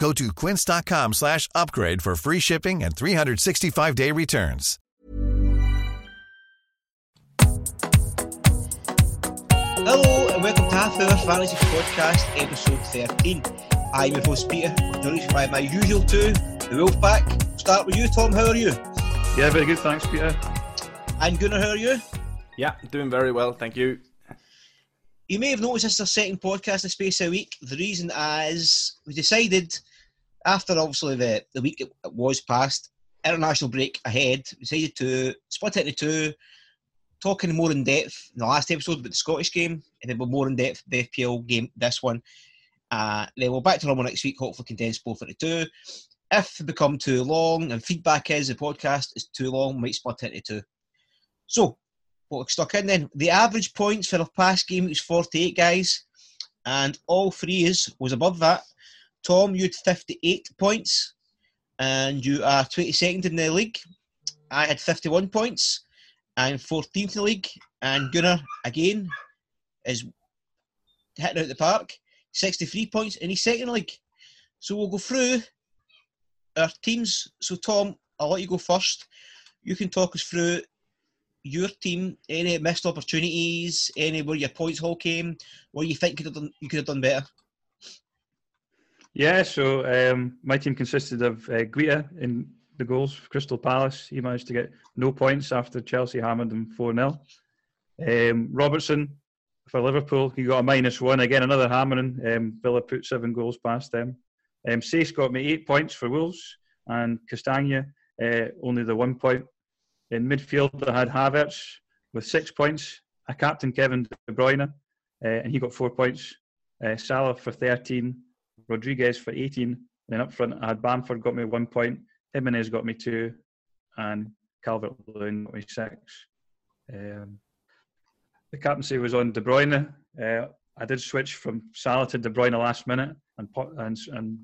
Go to quince.com slash upgrade for free shipping and 365-day returns. Hello and welcome to Half Hour Fantasy Podcast, episode 13. I'm your host Peter, nourished by my usual two, the Wolfpack. Start with you, Tom. How are you? Yeah, very good. Thanks, Peter. And Gunnar, how are you? Yeah, doing very well, thank you. You may have noticed this is our second podcast in space a week. The reason is we decided, after obviously the, the week it was past, international break ahead, we decided to split it into two, talking more in depth in the last episode about the Scottish game, and then we're more in depth the FPL game, this one. Uh, then we'll back to normal next week, hopefully condense both into two. If they become too long and feedback is the podcast is too long, we might split it into two. So, what we stuck in then. The average points for the past game was 48, guys, and all three is was above that. Tom, you had 58 points, and you are 22nd in the league. I had 51 points. I'm 14th in the league, and Gunnar again is hitting out the park, 63 points, in his second league. So we'll go through our teams. So Tom, I'll let you go first. You can talk us through your team, any missed opportunities, any where your points haul came, what you think you could have done, you could have done better. Yeah, so um, my team consisted of uh, Guaita in the goals for Crystal Palace. He managed to get no points after Chelsea hammered him 4 0. Um, Robertson for Liverpool, he got a minus one. Again, another hammering. Um, Villa put seven goals past them. Um, Saiss got me eight points for Wolves, and Castagne uh, only the one point. In midfield, I had Havertz with six points, a captain Kevin De Bruyne, uh, and he got four points. Uh, Salah for 13, Rodriguez for 18. Then up front, I had Bamford got me one point, Jimenez got me two, and Calvert Lewin got me six. Um, the captaincy was on De Bruyne. Uh, I did switch from Salah to De Bruyne last minute and and and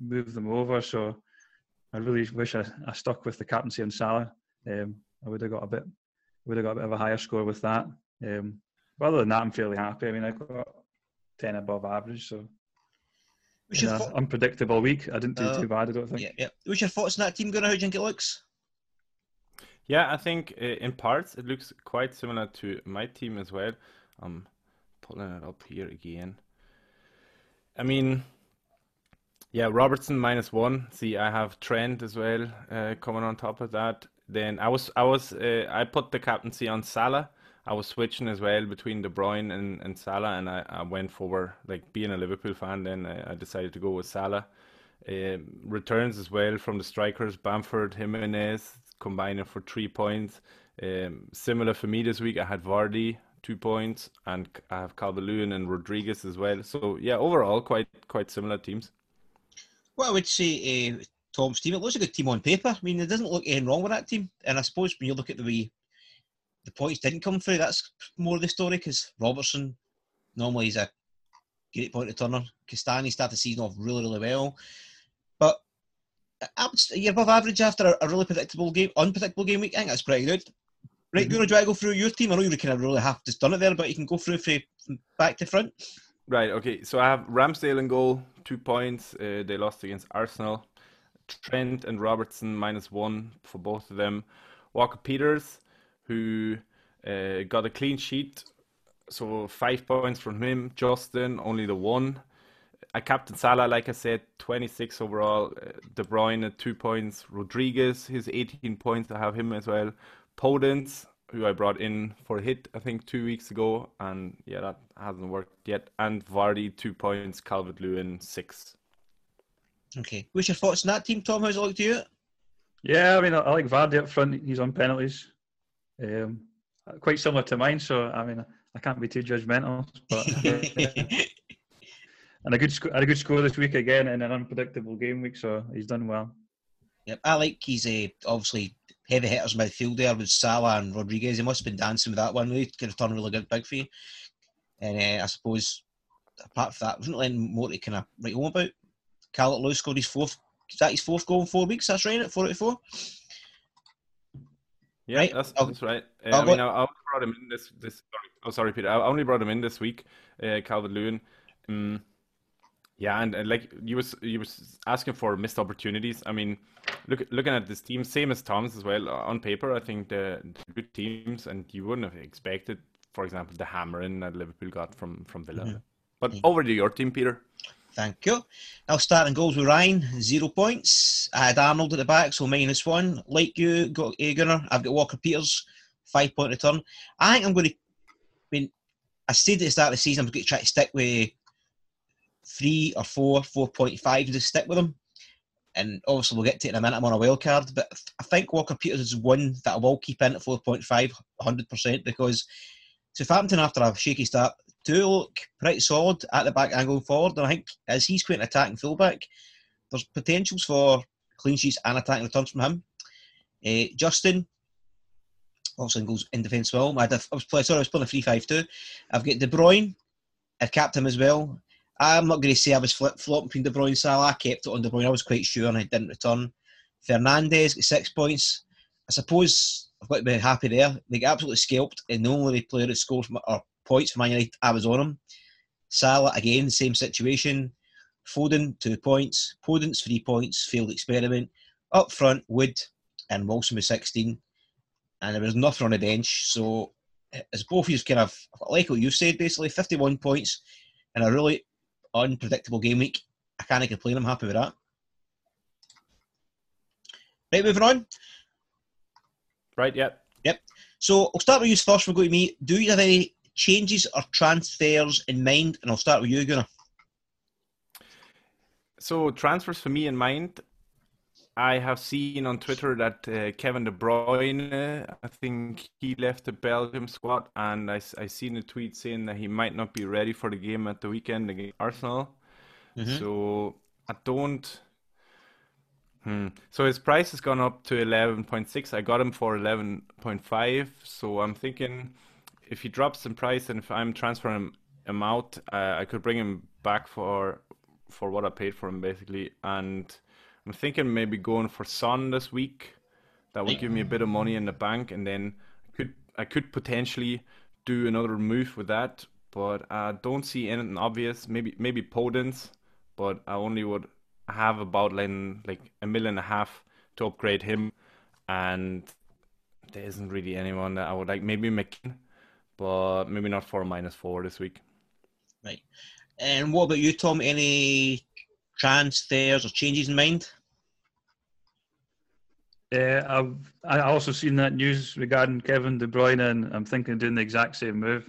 move them over. So I really wish I, I stuck with the captaincy on Salah. Um, I would have got a bit would have got a bit of a higher score with that. Um, but other than that, I'm fairly happy. I mean, I got ten above average, so What's in an thought- unpredictable week, I didn't do Uh, too bad. I don't think. yeah, yeah. What's your thoughts on that team, Gunnar? How do you think it looks? Yeah, I think uh, in parts it looks quite similar to my team as well. I'm pulling it up here again. I mean, yeah, Robertson minus one. See, I have Trent as well uh, coming on top of that. Then I was, I was, uh, I put the captaincy on Salah. I was switching as well between De Bruyne and, and Salah, and I, I went for like being a Liverpool fan. Then I, I decided to go with Salah. Um, returns as well from the strikers Bamford, Jimenez combining for three points. Um, similar for me this week, I had Vardy two points, and I have Calvert-Lewin and Rodriguez as well. So yeah, overall quite quite similar teams. Well, I would say, uh, Tom's team, it looks a good team on paper. I mean, there doesn't look anything wrong with that team. And I suppose when you look at the way the points didn't come through, that's more the story because Robertson normally is a great point returner. Castagne started the season off really, really well. But I would, say you're above average after a, a really predictable game, unpredictable game week. I think that's pretty good. Right, Mm-hmm. Gunnar, do I go through your team? I know you kind of really have just done it there, but you can go through from from back to front. Right. Okay. So I have Ramsdale in goal, two points. Uh, they lost against Arsenal. Trent and Robertson minus one for both of them. Walker Peters, who uh, got a clean sheet, so five points from him. Justin only the one. I captain Salah, like I said, 26 overall. Uh, De Bruyne, at two points. Rodriguez, his 18 points. I have him as well. Podence, who I brought in for a hit, I think, two weeks ago. And yeah, that hasn't worked yet. And Vardy, two points. Calvert Lewin, six. Okay. What's your thoughts on that team, Tom? How's it look to you? Yeah, I mean, I, I like Vardy up front. He's on penalties. Um, quite similar to mine, so I mean, I can't be too judgmental. But and a good sc- had a good score this week again in an unpredictable game week, so he's done well. Yep, I like he's uh, obviously heavy hitters midfield there with Salah and Rodriguez. He must have been dancing with that one. Really could have turned really good big for you. And uh, I suppose apart from that, wasn't really more to kind of write home about. Calvert Lewin scored his fourth. Is that his fourth goal in four weeks? That's right, at four out of four. Yeah, Right. that's, I'll- that's right. Uh, I mean, I, I only brought him in this. this oh, sorry, Peter. I only brought him in this week, uh, Calvert Lewin. Um, yeah, and, and like you was you was asking for missed opportunities. I mean, look looking at this team, same as Tom's as well. On paper, I think the, good teams, and you wouldn't have expected, for example, the hammering that Liverpool got from from Villa. Mm-hmm. But over to your team, Peter. Thank you. I'll start in goals with Ryan, zero points. I had Arnold at the back, so minus one. Like you, got Gunnar. I've got Walker Peters, five point return. I think I'm going to. I mean, I said at the start of the season I'm going to try to stick with three or four, four point five, and just stick with them. And obviously we'll get to it in a minute. I'm on a wild card, but I think Walker Peters is one that I will keep in at 4.5, 100% because Southampton after a shaky start do look pretty solid at the back and going forward. And I think as he's quite an attacking fullback, there's potentials for clean sheets and attacking returns from him. Uh, Justin also goes in defence well. I, a, I was playing, sorry, I was playing a 3 5 2. I've got De Bruyne, I've capped him as well. I'm not going to say I was flip flopping between De Bruyne and Salah. I kept it on De Bruyne. I was quite sure and I didn't return. Fernandez got six points. I suppose I've got to be happy there. They get absolutely scalped, and the only player that scores or points for Man United, I was on him. Salah again, same situation. Foden two points. Podence three points. Failed experiment. Up front, Wood and Wilson with sixteen, and there was nothing on the bench. So eh, as both of you kind of like what you've said, basically fifty-one points in a really unpredictable game week. I can't complain. I'm happy with that. Right, moving on. Right? Yep. Yep. So I'll start with you first. We'll go to me. Do you have any changes or transfers in mind? And I'll start with you, Gunnar. So transfers for me in mind, I have seen on Twitter that uh, Kevin De Bruyne, I think he left the Belgium squad, and I, I seen a tweet saying that he might not be ready for the game at the weekend against Arsenal. So I don't. Hmm. So his price has gone up to 11.6. I got him for 11.5. So I'm thinking if he drops in price and if I'm transferring him out, uh, I could bring him back for for what I paid for him basically. And I'm thinking maybe going for Son this week. That would give me a bit of money in the bank, and then I could I could potentially do another move with that. But I don't see anything obvious. Maybe maybe Podence, but I only would have about like, like a million and a half to upgrade him, and there isn't really anyone that I would like. Maybe McGinn, but maybe not for a minus four this week. Right. And what about you, Tom? Any transfers or changes in mind? Yeah, I've I also seen that news regarding Kevin De Bruyne, and I'm thinking of doing the exact same move,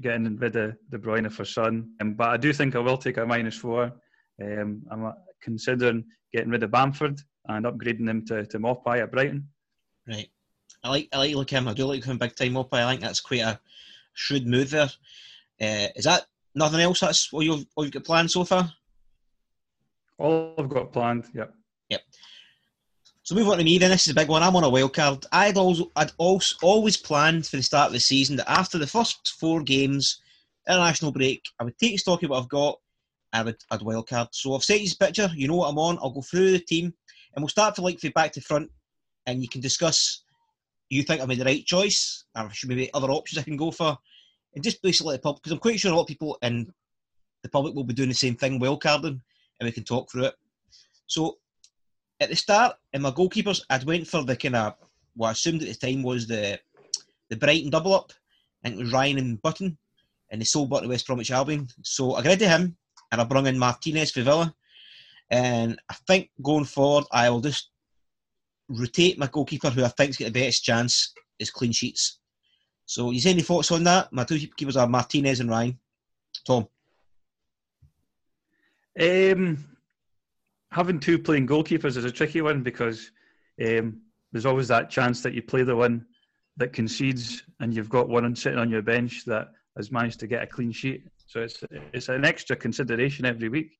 getting rid of De Bruyne for Son. Um, but I do think I will take a minus four. Um, I'm uh, considering getting rid of Bamford and upgrading him to, to Maupay at Brighton. Right. I like I like look him. I do like him big time up. I think that's quite a shrewd move there. Uh, is that nothing else? That's what you've, what you've got planned so far? All I've got planned, yep. Yep. So move on to me then. This is a big one. I'm on a wild card. I'd also, I'd also always planned for the start of the season that after the first four games, international break, I would take stock of what I've got. I would I'd wild card. So I've set you this picture. You know what I'm on. I'll go through the team, and we'll start from like from back to front, and you can discuss. You think I made the right choice, or should maybe other options I can go for, and just basically the public because I'm quite sure a lot of people in the public will be doing the same thing, wild carding, and we can talk through it. So at the start, in my goalkeepers, I'd went for the kind of what I assumed at the time was the the Brighton double up. Think it was Ryan and Button, and they sold Button to West Bromwich Albion. So I rid of him, and I brought in Martinez for Villa. And I think going forward, I will just rotate my goalkeeper who I think's got the best chance is clean sheets. So, you any thoughts on that? My two keepers are Martinez and Ryan. Tom. Um, having two playing goalkeepers is a tricky one because um, there's always that chance that you play the one that concedes and you've got one sitting on your bench that has managed to get a clean sheet. So it's it's an extra consideration every week.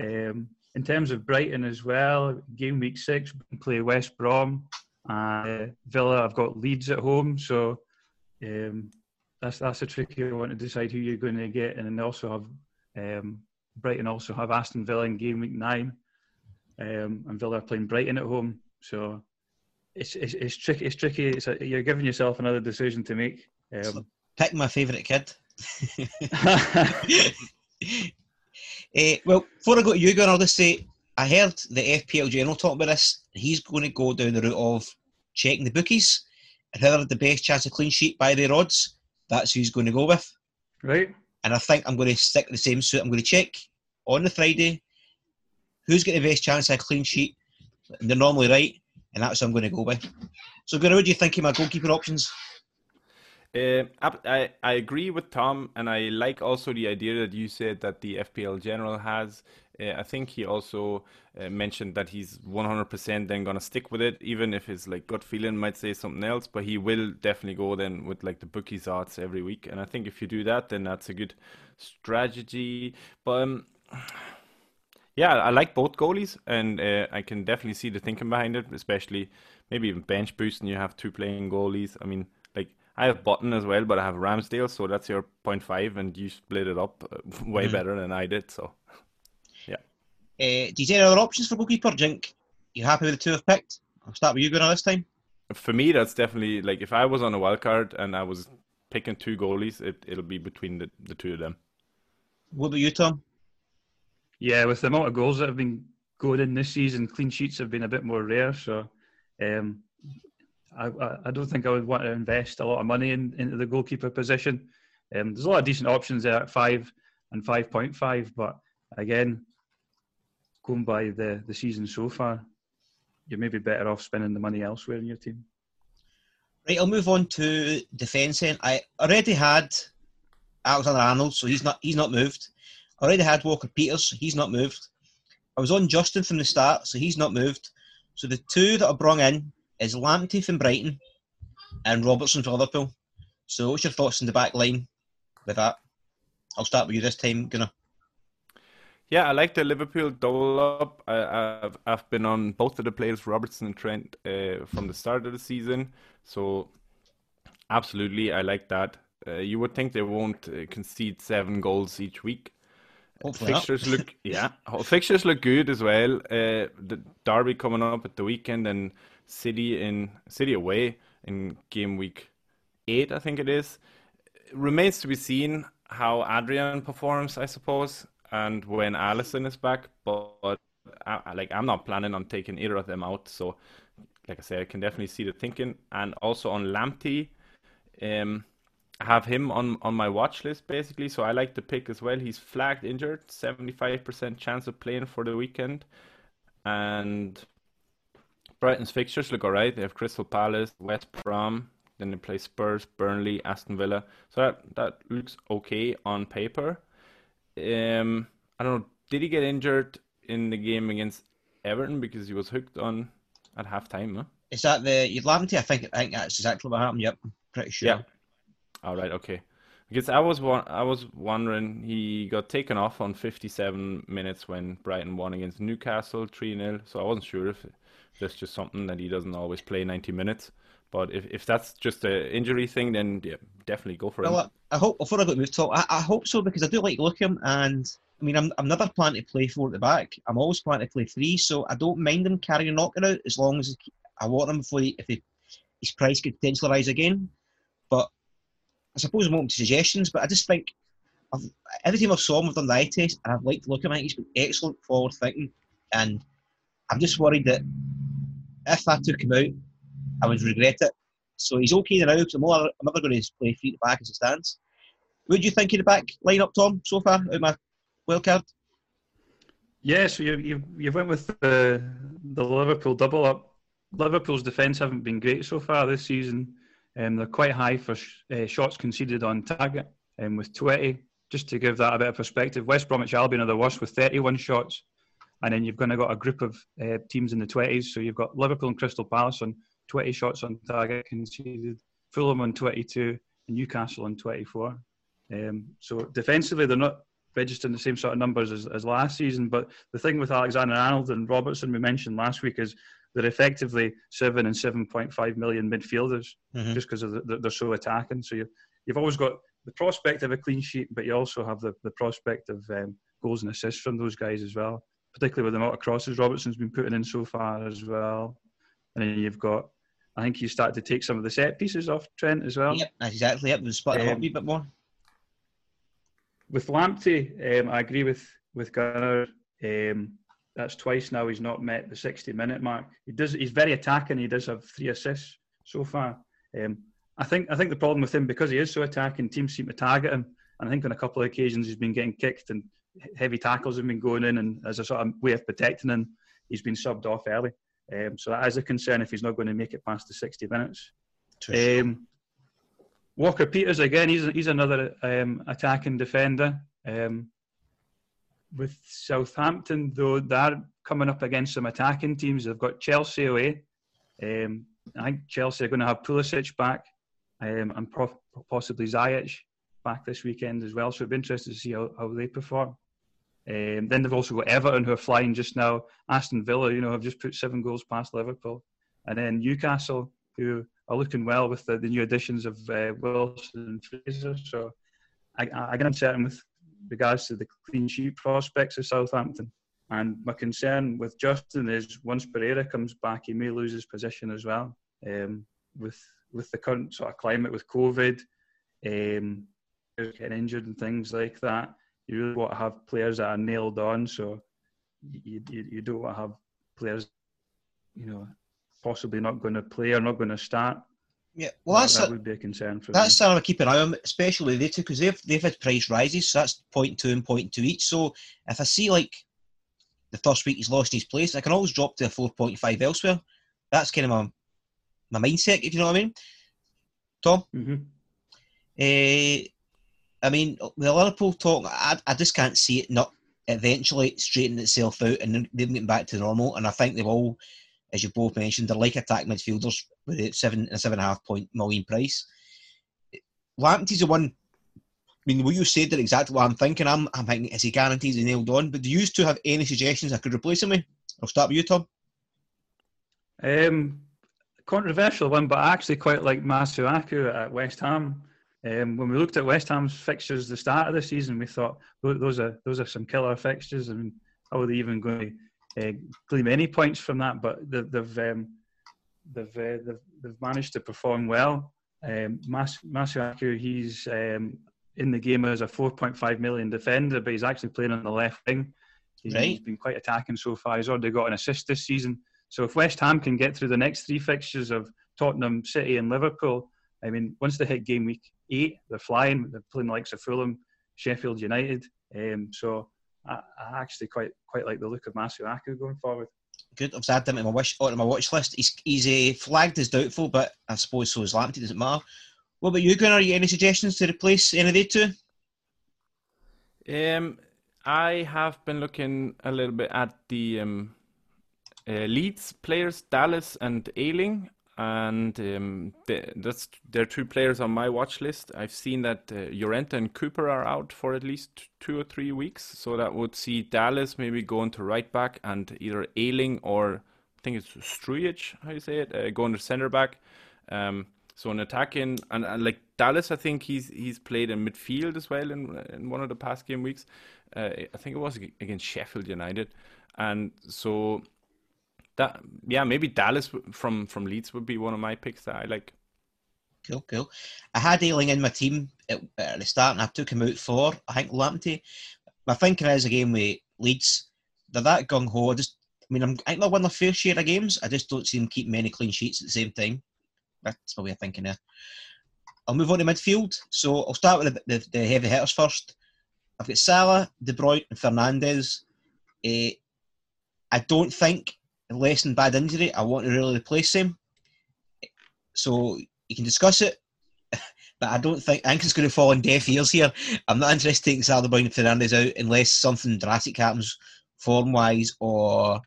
Um, in terms of Brighton as well, game week six we play West Brom. Uh, Villa, I've got Leeds at home, so um, that's that's a tricky one to decide who you're going to get. And then they also have um, Brighton also have Aston Villa in game week nine, um, and Villa are playing Brighton at home. So it's it's, it's tricky. It's tricky. It's a, you're giving yourself another decision to make. Um, Pick my favourite kid. uh, well, before I go to you, Gunnar, I'll just say I heard the FPL general talk about this. He's going to go down the route of checking the bookies and whoever had the best chance of clean sheet by their odds, that's who he's going to go with. Right. And I think I'm going to stick the same suit. I'm going to check on the Friday who's got the best chance of a clean sheet. And they're normally right, and that's what I'm going to go with. So, Gunnar, what do you think of my goalkeeper options? Uh, I, I agree with Tom, and I like also the idea that you said that the FPL general has. Uh, I think he also uh, mentioned that he's 100% then gonna stick with it, even if his like gut feeling might say something else. But he will definitely go then with like the bookies odds every week, and I think if you do that, then that's a good strategy. But um, yeah, I like both goalies, and uh, I can definitely see the thinking behind it, especially maybe even bench boosting. You have two playing goalies. I mean, I have Button as well, but I have Ramsdale, so that's your 0.5, and you split it up uh, way mm better than I did. So, yeah. Uh, do you see any other options for goalkeeper, Jink? You happy with the two I've picked? I'll start with you, Gunnar, this time. For me, that's definitely like if I was on a wild card and I was picking two goalies, it, it'll be between the, the two of them. What about you, Tom? Yeah, with the amount of goals that have been going in this season, clean sheets have been a bit more rare. So, um, I, I don't think I would want to invest a lot of money in, into the goalkeeper position. Um, there's a lot of decent options there at five and five point five, but again, going by the the season so far, you're maybe better off spending the money elsewhere in your team. Right, I'll move on to defence. I already had Alexander Arnold, so he's not he's not moved. I already had Walker Peters, he's not moved. I was on Justin from the start, so he's not moved. So the two that are brought in is Lamptey from Brighton and Robertson for Liverpool. So, what's your thoughts on the back line with that? I'll start with you this time, Gunnar. Yeah, I like the Liverpool double up. I, have I've been on both of the players, Robertson and Trent, uh, from the start of the season. So, absolutely, I like that. Uh, you would think they won't uh, concede seven goals each week. Hopefully fixtures look yeah, fixtures look good as well. Uh, the derby coming up at the weekend and City in City away in game week eight, I think it is. It remains to be seen how Adrian performs, I suppose, and when Alisson is back. But I, like, I'm not planning on taking either of them out. So, like I said, I can definitely see the thinking, and also on Lamptey. Um, I have him on, on my watch list basically, so I like the pick as well. He's flagged injured, 75% chance of playing for the weekend. And Brighton's fixtures look alright. They have Crystal Palace, West Brom, then they play Spurs, Burnley, Aston Villa. So that that looks okay on paper. Um, I don't know. Did he get injured in the game against Everton because he was hooked on at half time? Huh? Is that the Lamptey? I think I think that's exactly what happened. Yep, pretty sure. Yeah. All right. Okay. Because I was I was wondering he got taken off on 57 minutes when Brighton won against Newcastle 3 0. So I wasn't sure if that's just something that he doesn't always play 90 minutes. But if, if that's just an injury thing, then yeah, definitely go for well, it. I hope before I go to talk, I, I hope so because I do like looking and I mean I'm I'm never planning to play four at the back. I'm always planning to play three, so I don't mind him carrying knocking out as long as I want him he, if he, his price could potentially rise again. But I suppose I'm open to suggestions, but I just think I've, every time I've saw him, I've done the eye test, and I've liked to look at him. He's been excellent forward thinking, and I'm just worried that if I took him out, I would regret it. So he's okay now because I'm, I'm never going to play free to back as it stands. What do you think of the back lineup, Tom, so far? Out my wildcard? Yeah, so you you you went with the the Liverpool double up. Liverpool's defence haven't been great so far this season. Um, they're quite high for sh- uh, shots conceded on target, um, with 20. Just to give that a bit of perspective, West Bromwich Albion are the worst with 31 shots, and then you've kind of got a group of uh, teams in the 20s. So you've got Liverpool and Crystal Palace on 20 shots on target conceded, Fulham on 22, and Newcastle on 24. Um, so defensively, they're not registering the same sort of numbers as, as last season. But the thing with Alexander Arnold and Robertson we mentioned last week is they're effectively seven and 7.5 million midfielders Mhm. just because the, they're so attacking. So you, you've always got the prospect of a clean sheet, but you also have the, the prospect of um, goals and assists from those guys as well, particularly with the amount of crosses Robertson's been putting in so far as well. And then you've got, I think he's started to take some of the set pieces off Trent as well. Yep, that's exactly it. We'll split them up a Um, wee bit more. With Lamptey, um, I agree with with Gunnar. Um, that's twice now he's not met the 60 minute mark. He does. He's very attacking. He does have three assists so far. Um, I think I think the problem with him because he is so attacking, teams seem to target him. And I think on a couple of occasions he's been getting kicked and heavy tackles have been going in, and as a sort of way of protecting him, he's been subbed off early. Um, so that is a concern if he's not going to make it past the 60 minutes. Um, Walker Peters again. He's he's another um, attacking defender. Um, with Southampton, though, they're coming up against some attacking teams. They've got Chelsea away. Um, I think Chelsea are going to have Pulisic back um, and possibly Ziyech back this weekend as well. So it'd be interesting to see how, how they perform. Um, then they've also got Everton who are flying just now. Aston Villa, you know, have just put seven goals past Liverpool, and then Newcastle who are looking well with the, the new additions of uh, Wilson and Fraser. So I, I, I'm certain with regards to the clean sheet prospects of Southampton. And my concern with Justin is once Pereira comes back, he may lose his position as well. Um, with with the current sort of climate with COVID, um, getting injured and things like that, you really want to have players that are nailed on. So you, you, you don't want to have players, you know, possibly not going to play or not going to start. Yeah, well, that's that a- would be a concern for That's me. something I keep an eye on, especially two, because they've they've had price rises, so that's point two and point two each. So if I see like the first week he's lost his place, I can always drop to a four point five elsewhere. That's kind of my my mindset, if you know what I mean. Tom, hmm Eh, I mean, the Liverpool talk, I, I just can't see it not eventually straightening itself out and then them getting back to normal. And I think they've all, as you both mentioned, they're like attack midfielders with a seven a seven and a half point million price. Lamptey's the one. I mean, what you said that exactly what I'm thinking. I'm, I'm thinking, is he guaranteed he nailed on? But do you two have any suggestions I could replace him with? I'll start with you, Tom. Um, controversial one, but I actually quite like Masuaku at West Ham. Um, when we looked at West Ham's fixtures the start of the season, we thought those are those are some killer fixtures. I mean, how are they even going to uh, glean any points from that? But they- they've um, they've, uh, they've they've managed to perform well. Um, Mas- Masuaku, he's um, in the game as a 4.5 million defender, but he's actually playing on the left wing. He's, Right. he's been quite attacking so far. He's already got an assist this season. So if West Ham can get through the next three fixtures of Tottenham, City, and Liverpool, I mean, once they hit game week eight, they're flying. They're playing the likes of Fulham, Sheffield United. Um, so I, I actually quite quite like the look of Masuaku going forward. Good. I've added him to my wish onto my watch list. He's he's uh, flagged as doubtful, but I suppose so is Lamptey. Doesn't matter. What about you, Gunnar? Are you any suggestions to replace any of the two? Um, I have been looking a little bit at the um, uh, Leeds players, Dallas and Ayling, and um, the, that's they're two players on my watch list. I've seen that uh, and Cooper are out for at least two or three weeks, so that would see Dallas maybe going to right back and either Ayling or I think it's Strujic, how you say it, uh, going to center back. Um, so an attacking and, and like Dallas, I think he's he's played in midfield as well in in one of the past game weeks. Uh, I think it was against Sheffield United, and so that yeah maybe Dallas from from Leeds would be one of my picks that I like. Cool, cool. I had Ayling in my team at, at the start, and I took him out for I think Lamptey. My thinking is a game with Leeds. They're that gung ho. I just, I mean, I'm, I think they'll win their fair share of games. I just don't see them keep many clean sheets at the same time. That's my way of thinking there. I'll move on to midfield. So I'll start with the, the, the heavy hitters first. I've got Salah, De Bruyne, and Fernandez. Uh, I don't think, unless than bad injury, I want to really replace him. So you can discuss it, but I don't think I think it's going to fall on deaf ears here. I'm not interested in taking De and Fernandez out unless something drastic happens, form wise or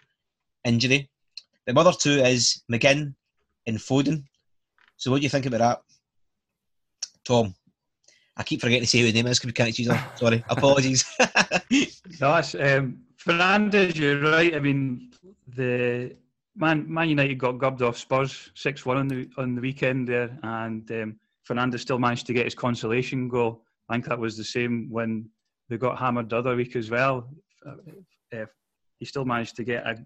injury. The other two is McGinn and Foden. So what do you think about that, Tom? I keep forgetting to say his name is because we can't choose. Sorry, apologies. that's um, Fernandez. You're right. I mean, the Man Man United got gubbed off Spurs six one on the on the weekend there, and um, Fernandez still managed to get his consolation goal. I think that was the same when they got hammered the other week as well. Uh, he still managed to get a,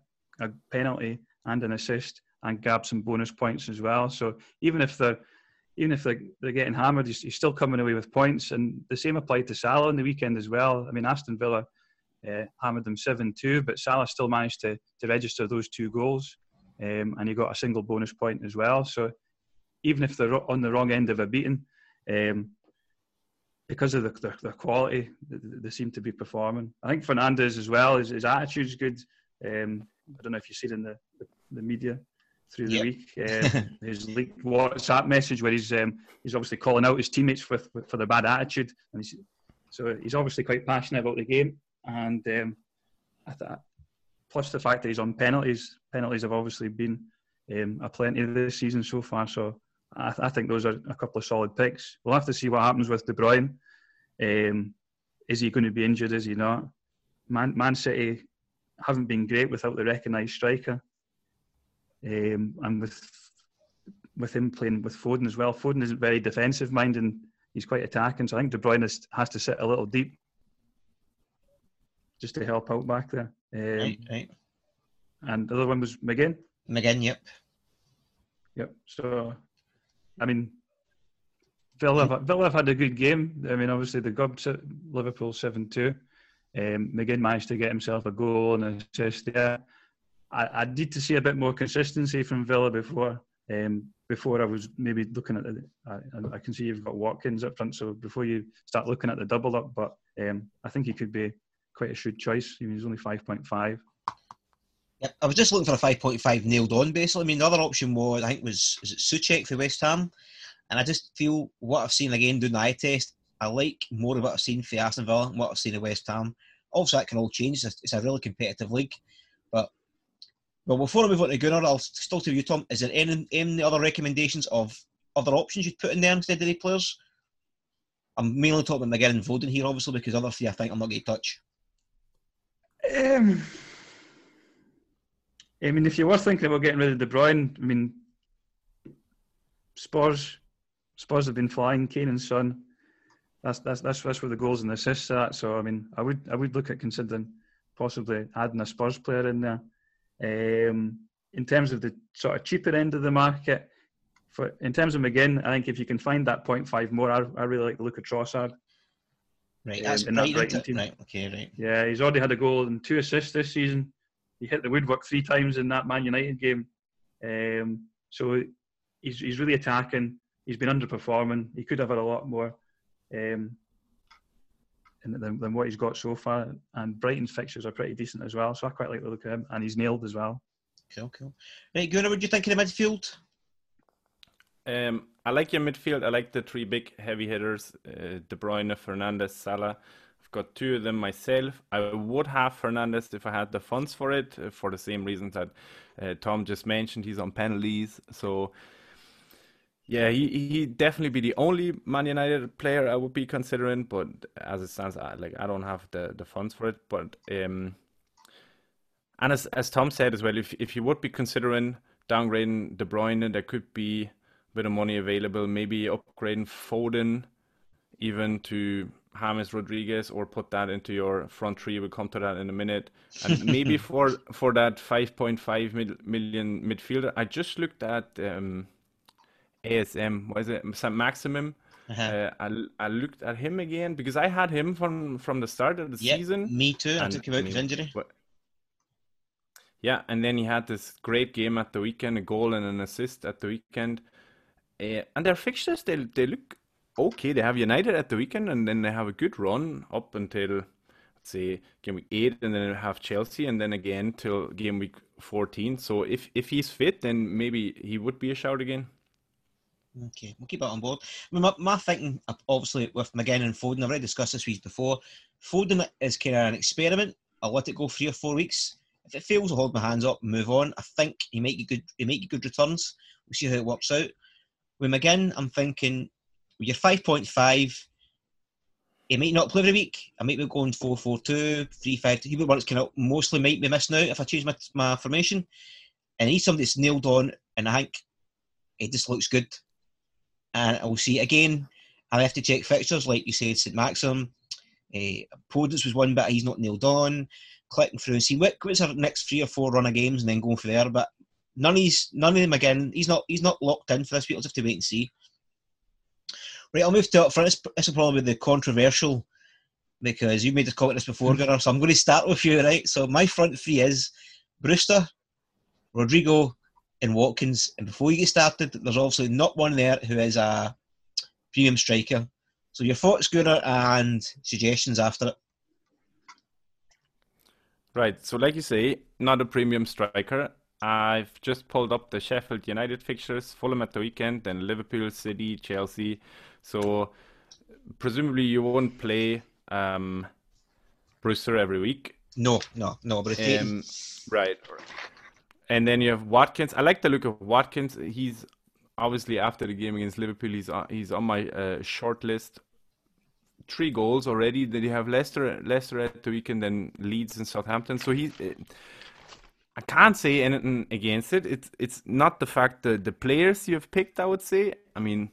a penalty and an assist and grab some bonus points as well. So even if they're even if they're, they're getting hammered, he's, he's, still coming away with points. And the same applied to Salah on the weekend as well. I mean, Aston Villa uh, hammered them 7 2, but Salah still managed to, to register those two goals. Um, and he got a single bonus point as well. So even if they're on the wrong end of a beating, um, because of the, their, their quality, they, they, seem to be performing. I think Fernandez as well, his, his attitude's good. Um, I don't know if you see it in the, the, the media through the yep. week. Uh, his leaked WhatsApp message where he's um, he's obviously calling out his teammates for for their bad attitude, and he's, so he's obviously quite passionate about the game. And um, thought, plus the fact that he's on penalties, penalties have obviously been um, a plenty this season so far. So I, th- I, think those are a couple of solid picks. We'll have to see what happens with De Bruyne. Um, is he going to be injured? Is he not? Man, Man City haven't been great without the recognised striker. Um, and with with him playing with Foden as well, Foden isn't very defensive minded he's quite attacking. So I think De Bruyne has to sit a little deep just to help out back there. Um, right, right. And the other one was McGinn. McGinn, yep. Yep. So, I mean, Villa, Villa have had a good game. I mean, obviously, they got Liverpool 7 2. Um, McGinn managed to get himself a goal and an assist there. I, I need to see a bit more consistency from Villa before um, before I was maybe looking at the. I, I, can see you've got Watkins up front, so before you start looking at the double up, but um, I think he could be quite a shrewd choice. He's only five point five. Yep, I was just looking for a five point five nailed on. Basically, I mean the other option was I think was is it Soucek for West Ham, and I just feel what I've seen again doing the eye test. I like more of what I've seen for Aston Villa and what I've seen at West Ham. Also, that can all change. It's a, it's a really competitive league, but well, before I move on to Gunnar, I'll still tell you, Tom, is there any, any other recommendations of other options you'd put in there instead of the players? I'm mainly talking about McGinn and Foden here, obviously, because other three I think I'm not going to touch. Um, I mean, if you were thinking about getting rid of De Bruyne, I mean, Spurs, Spurs have been flying. Kane and Son, that's that's that's that's where the goals and assists are at. So I mean, I would I would look at considering possibly adding a Spurs player in there. Um, in terms of the sort of cheaper end of the market, for in terms of McGinn, I think if you can find that 0.5 more, I, I really like the look of Trossard. Right, that's um, that Brighton team. Right, okay, right. Yeah, he's already had a goal and two assists this season. He hit the woodwork three times in that Man United game. Um, so he's he's really attacking. He's been underperforming. He could have had a lot more. Um, than, than what he's got so far. And Brighton's fixtures are pretty decent as well, so I quite like the look of him. And he's nailed as well. Cool, cool. Right, Gunnar, what do you think of the midfield? Um, I like your midfield. I like the three big heavy hitters: uh, De Bruyne, Fernandez, Salah. I've got two of them myself. I would have Fernandez if I had the funds for it, uh, for the same reasons that uh, Tom just mentioned. He's on penalties, so yeah, he he definitely be the only Man United player I would be considering, but as it stands, I, like I don't have the, the funds for it. But um, and as as Tom said as well, if if you would be considering downgrading De Bruyne, there could be bit of money available. Maybe upgrading Foden, even to James Rodriguez, or put that into your front three. We'll come to that in a minute. And maybe for for that 5.5 million midfielder, I just looked at. Um, ASM, was it Maximum? Uh-huh. Uh, I, I looked at him again because I had him from from the start of the yep, season. Me too. I took him out with injury. But, yeah, and then he had this great game at the weekend, a goal and an assist at the weekend. Uh, and their fixtures, they they look okay. They have United at the weekend, and then they have a good run up until let's say game week eight, and then they have Chelsea, and then again till game week fourteen. So if if he's fit, then maybe he would be a shout again. Okay, we'll keep that on board. I mean, my, my thinking, obviously, with McGinn and Foden, I've already discussed this week before. Foden is kind of an experiment. I'll let it go three or four weeks. If it fails, I'll hold my hands up and move on. I think he might get good. He might get good returns. We'll see how it works out. With McGinn, I'm thinking with your 5.5, he might not play every week. I might be going 4 4 2, 3 5 2. He would kind of mostly might be missing out if I change my, my formation. And he's somebody that's nailed on, and I think it just looks good. And I will see it again. I have to check fixtures, like you said, St. Maxim. Uh, Podence was one, but he's not nailed on. Clicking through and see what, what's our next three or four run of games, and then going from there. But none of these, none of them again. He's not, he's not locked in for this week. Just have to wait and see. Right, I'll move to up front. This, this will probably be the controversial because you made a comment this before, Gunnar. So I'm going to start with you, right? So my front three is Brewster, Rodrigo, and Watkins. And before you get started, there's obviously not one there who is a premium striker. So your thoughts, Gunnar, and suggestions after it. Right. So, like you say, not a premium striker. I've just pulled up the Sheffield United fixtures, Fulham at the weekend, then Liverpool, City, Chelsea. So, presumably, you won't play um, Brewster every week. No, no, no. But Um, right. And then you have Watkins. I like the look of Watkins. He's obviously after the game against Liverpool, he's on, he's on my uh, short list. Three goals already. Then you have Leicester, Leicester at the weekend, then Leeds and Southampton. So he's. I can't say anything against it. It's it's not the fact that the players you have picked. I would say. I mean,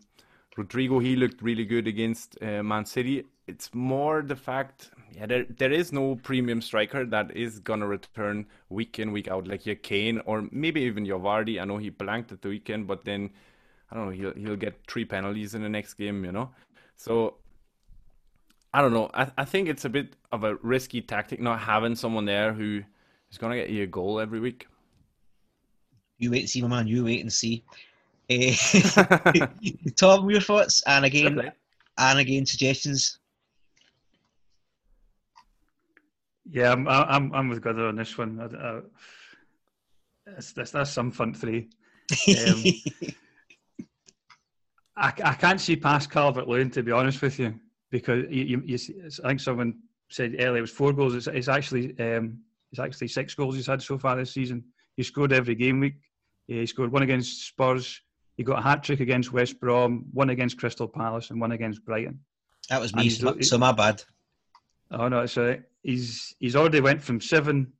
Rodrigo he looked really good against uh, Man City. It's more the fact, yeah, there there is no premium striker that is gonna return week in week out like your Kane or maybe even your Vardy. I know he blanked at the weekend, but then I don't know he'll he'll get three penalties in the next game, you know. So I don't know. I I think it's a bit of a risky tactic not having someone there who is gonna get you a goal every week. You wait and see, my man. You wait and see. Eh, Tom, your thoughts, and again, and again, suggestions. Yeah, I'm I'm I'm with Gunnar on this one. I, I, that's, that's that's some fun three. Um, I, I can't see past Calvert Lewin to be honest with you because you, you, you see, I think someone said earlier it was four goals. It's, it's actually um, it's actually six goals he's had so far this season. He scored every game week. He scored one against Spurs. He got a hat trick against West Brom, one against Crystal Palace, and one against Brighton. That was me, so, so my bad. Oh no, so he's he's already went from seven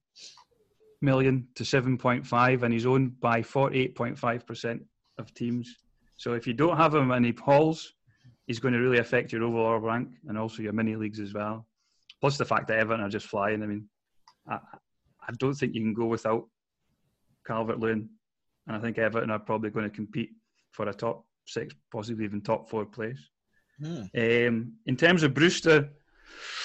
million to seven point five, and he's owned by forty eight point five percent of teams. So if you don't have him and he hauls, he's going to really affect your overall rank and also your mini leagues as well. Plus the fact that Everton are just flying. I mean, I, I don't think you can go without Calvert Lewin, and I think Everton are probably going to compete for a top six, possibly even top four place. Hmm. Um, in terms of Brewster,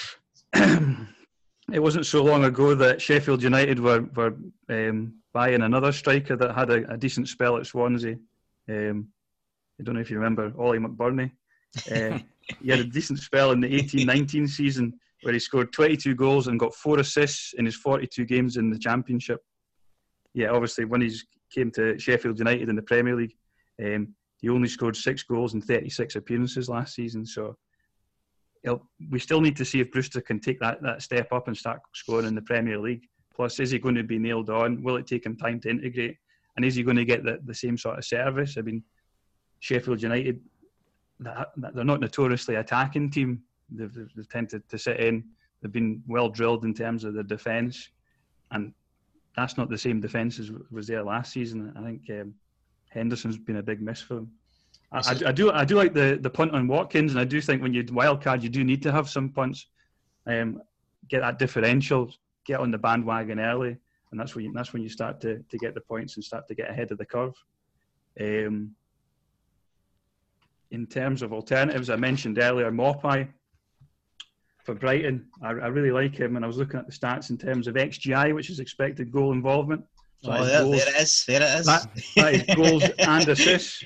it wasn't so long ago that Sheffield United were were um, buying another striker that had a, a decent spell at Swansea. Um, I don't know if you remember Ollie McBurnie. Uh, he had a decent spell in the 18-19 season where he scored 22 goals and got four assists in his 42 games in the Championship. Yeah, obviously when he came to Sheffield United in the Premier League, um, he only scored six goals in 36 appearances last season. So we still need to see if Brewster can take that, that step up and start scoring in the Premier League. Plus, is he going to be nailed on? Will it take him time to integrate? And is he going to get the, the same sort of service? I mean, Sheffield United, they're not notoriously attacking team. They've, they've, tended to sit in. They've been well drilled in terms of the defence, and that's not the same defence as was there last season. I think um, Henderson's been a big miss for them. I, I, I do I do like the, the punt on Watkins, and I do think when you wild card, you do need to have some punts. Um, get that differential, get on the bandwagon early, and that's when you, that's when you start to, to get the points and start to get ahead of the curve. Um, in terms of alternatives, I mentioned earlier Maupay for Brighton. I, I really like him, and I was looking at the stats in terms of XGI, which is expected goal involvement. So Oh, there, goals- there it is. There it is. that, that is goals and assists.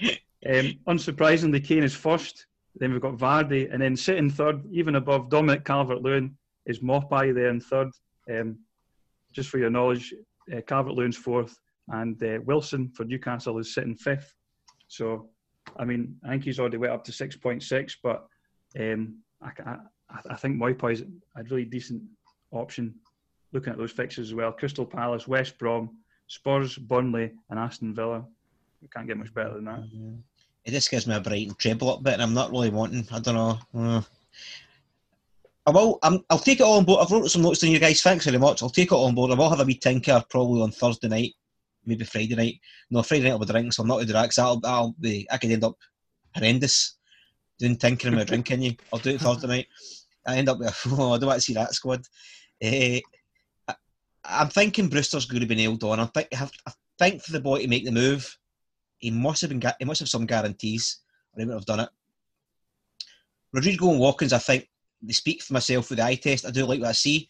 Um, unsurprisingly, Kane is first Then we've got Vardy, and then sitting third, even above Dominic Calvert-Lewin, is Maupay there in third. Um, just for your knowledge, uh, Calvert-Lewin's fourth, and uh, Wilson for Newcastle is sitting fifth. So, I mean, I think he's already went up to six point six, but um, I, I, I think Maupay is a really decent option. Looking at those fixtures as well, Crystal Palace, West Brom, Spurs, Burnley, and Aston Villa. You can't get much better than that. It just gives me a Brighton treble up bit, and I'm not really wanting. I don't know. Uh, I will. I'm, I'll take it all on board. I've wrote some notes on you guys. Thanks very much. I'll take it all on board. I will have a wee tinker probably on Thursday night, maybe Friday night. No, Friday night I'll be drinking, so I'm not going to do that. Cause I'll, I'll be. I could end up horrendous doing tinkering with drinking you. I'll do it Thursday night. I end up with. Oh, I don't want to see that squad. Uh, I, I'm thinking Brewster's going to be nailed on. I think. I think for the boy to make the move, he must have been. He must have some guarantees, or he would have done it. Rodrigo and Watkins, I think they speak for myself with the eye test. I do like what I see.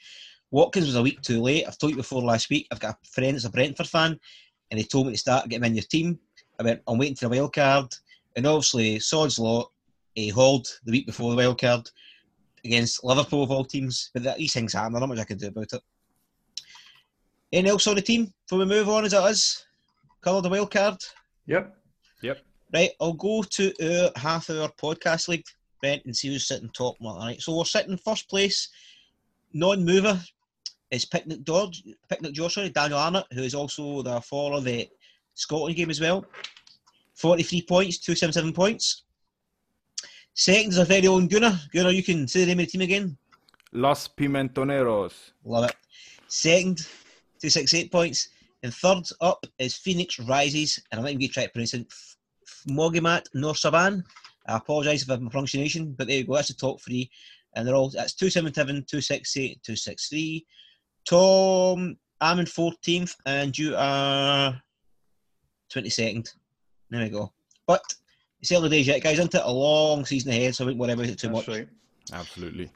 Watkins was a week too late. I've told you before last week. I've got a friend that's a Brentford fan, and he told me to start getting in your team. I went, I'm waiting for the wild card, and obviously Sod's Law, he hauled the week before the wild card against Liverpool of all teams. But that, these things happen. There's not much I can do about it. Anything else on the team before we move on as it is? Colour the wild card. Yep. Yep. Right, I'll go to our half hour podcast league, Brent, and see who's sitting top. All right, so we're sitting first place, non mover is Picnic George, Picnic George, sorry, Daniel Arnott, who is also the follower of the Scotland game as well. 43 points, 277 points. Second is our very own Gunnar. Gunnar, you can say the name of the team again. Los Pimentoneros. Love it. Second, 268 points. And third up is Phoenix Rises, and I'm not even going to try to pronounce it. Mogimat Norsaban. I apologise if I have my pronunciation, but there you go. That's the top three, and they're all that's 277, 268, 263. Tom, I'm in 14th, and you are 22nd. There we go. But it's early days yet, guys. Into a long season ahead, so I won't worry about it too That's much. right. Absolutely.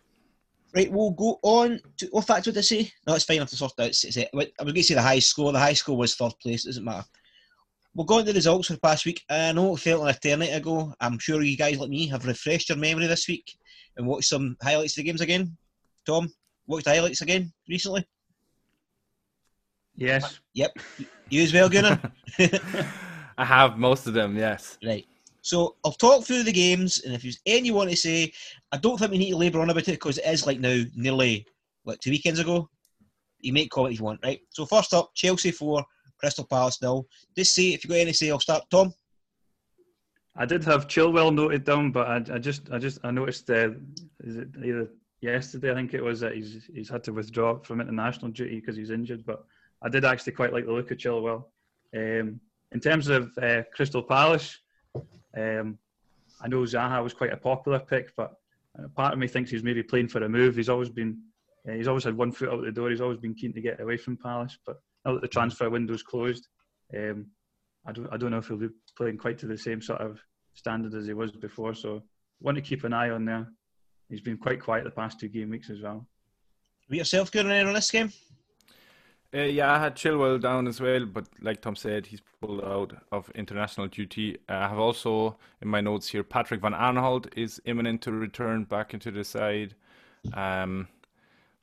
Right, we'll go on to. What fact would I say? No, it's fine. I have to sort it out. It's- it's- I was going to say the high score. The high score was third place. It doesn't matter. We'll go on to the results for the past week. I know it felt like an eternity ago. I'm sure you guys, like me, have refreshed your memory this week and watched some highlights of the games again. Tom, watched the highlights again recently? Yes. Yep. You as well, Gunnar? I have most of them, yes. Right. So I'll talk through the games, and if there's any you want to say, I don't think we need to labour on about it because it is like now nearly like two weekends ago. You make comment if you want, right? So first up, Chelsea four, Crystal Palace nil. Just say if you've got any say, I'll start. Tom. I did have Chilwell noted down, but I, I just I just I noticed uh, is it either yesterday I think it was that he's he's had to withdraw from international duty because he's injured. But I did actually quite like the look of Chilwell. Um, in terms of uh, Crystal Palace, um, I know Zaha was quite a popular pick, but uh, part of me thinks he's maybe playing for a move. He's always been uh, he's always had one foot out the door. He's always been keen to get away from Palace, but now that the transfer window's closed, um, I don't I don't know if he'll be playing quite to the same sort of standard as he was before. So want to keep an eye on there. He's been quite quiet the past two game weeks as well. With yourself, Gunnar, on this game? Uh, yeah, I had Chilwell down as well, but like Tom said, he's pulled out of international duty. Uh, I have also in my notes here Patrick Van Aanholt is imminent to return back into the side. Um,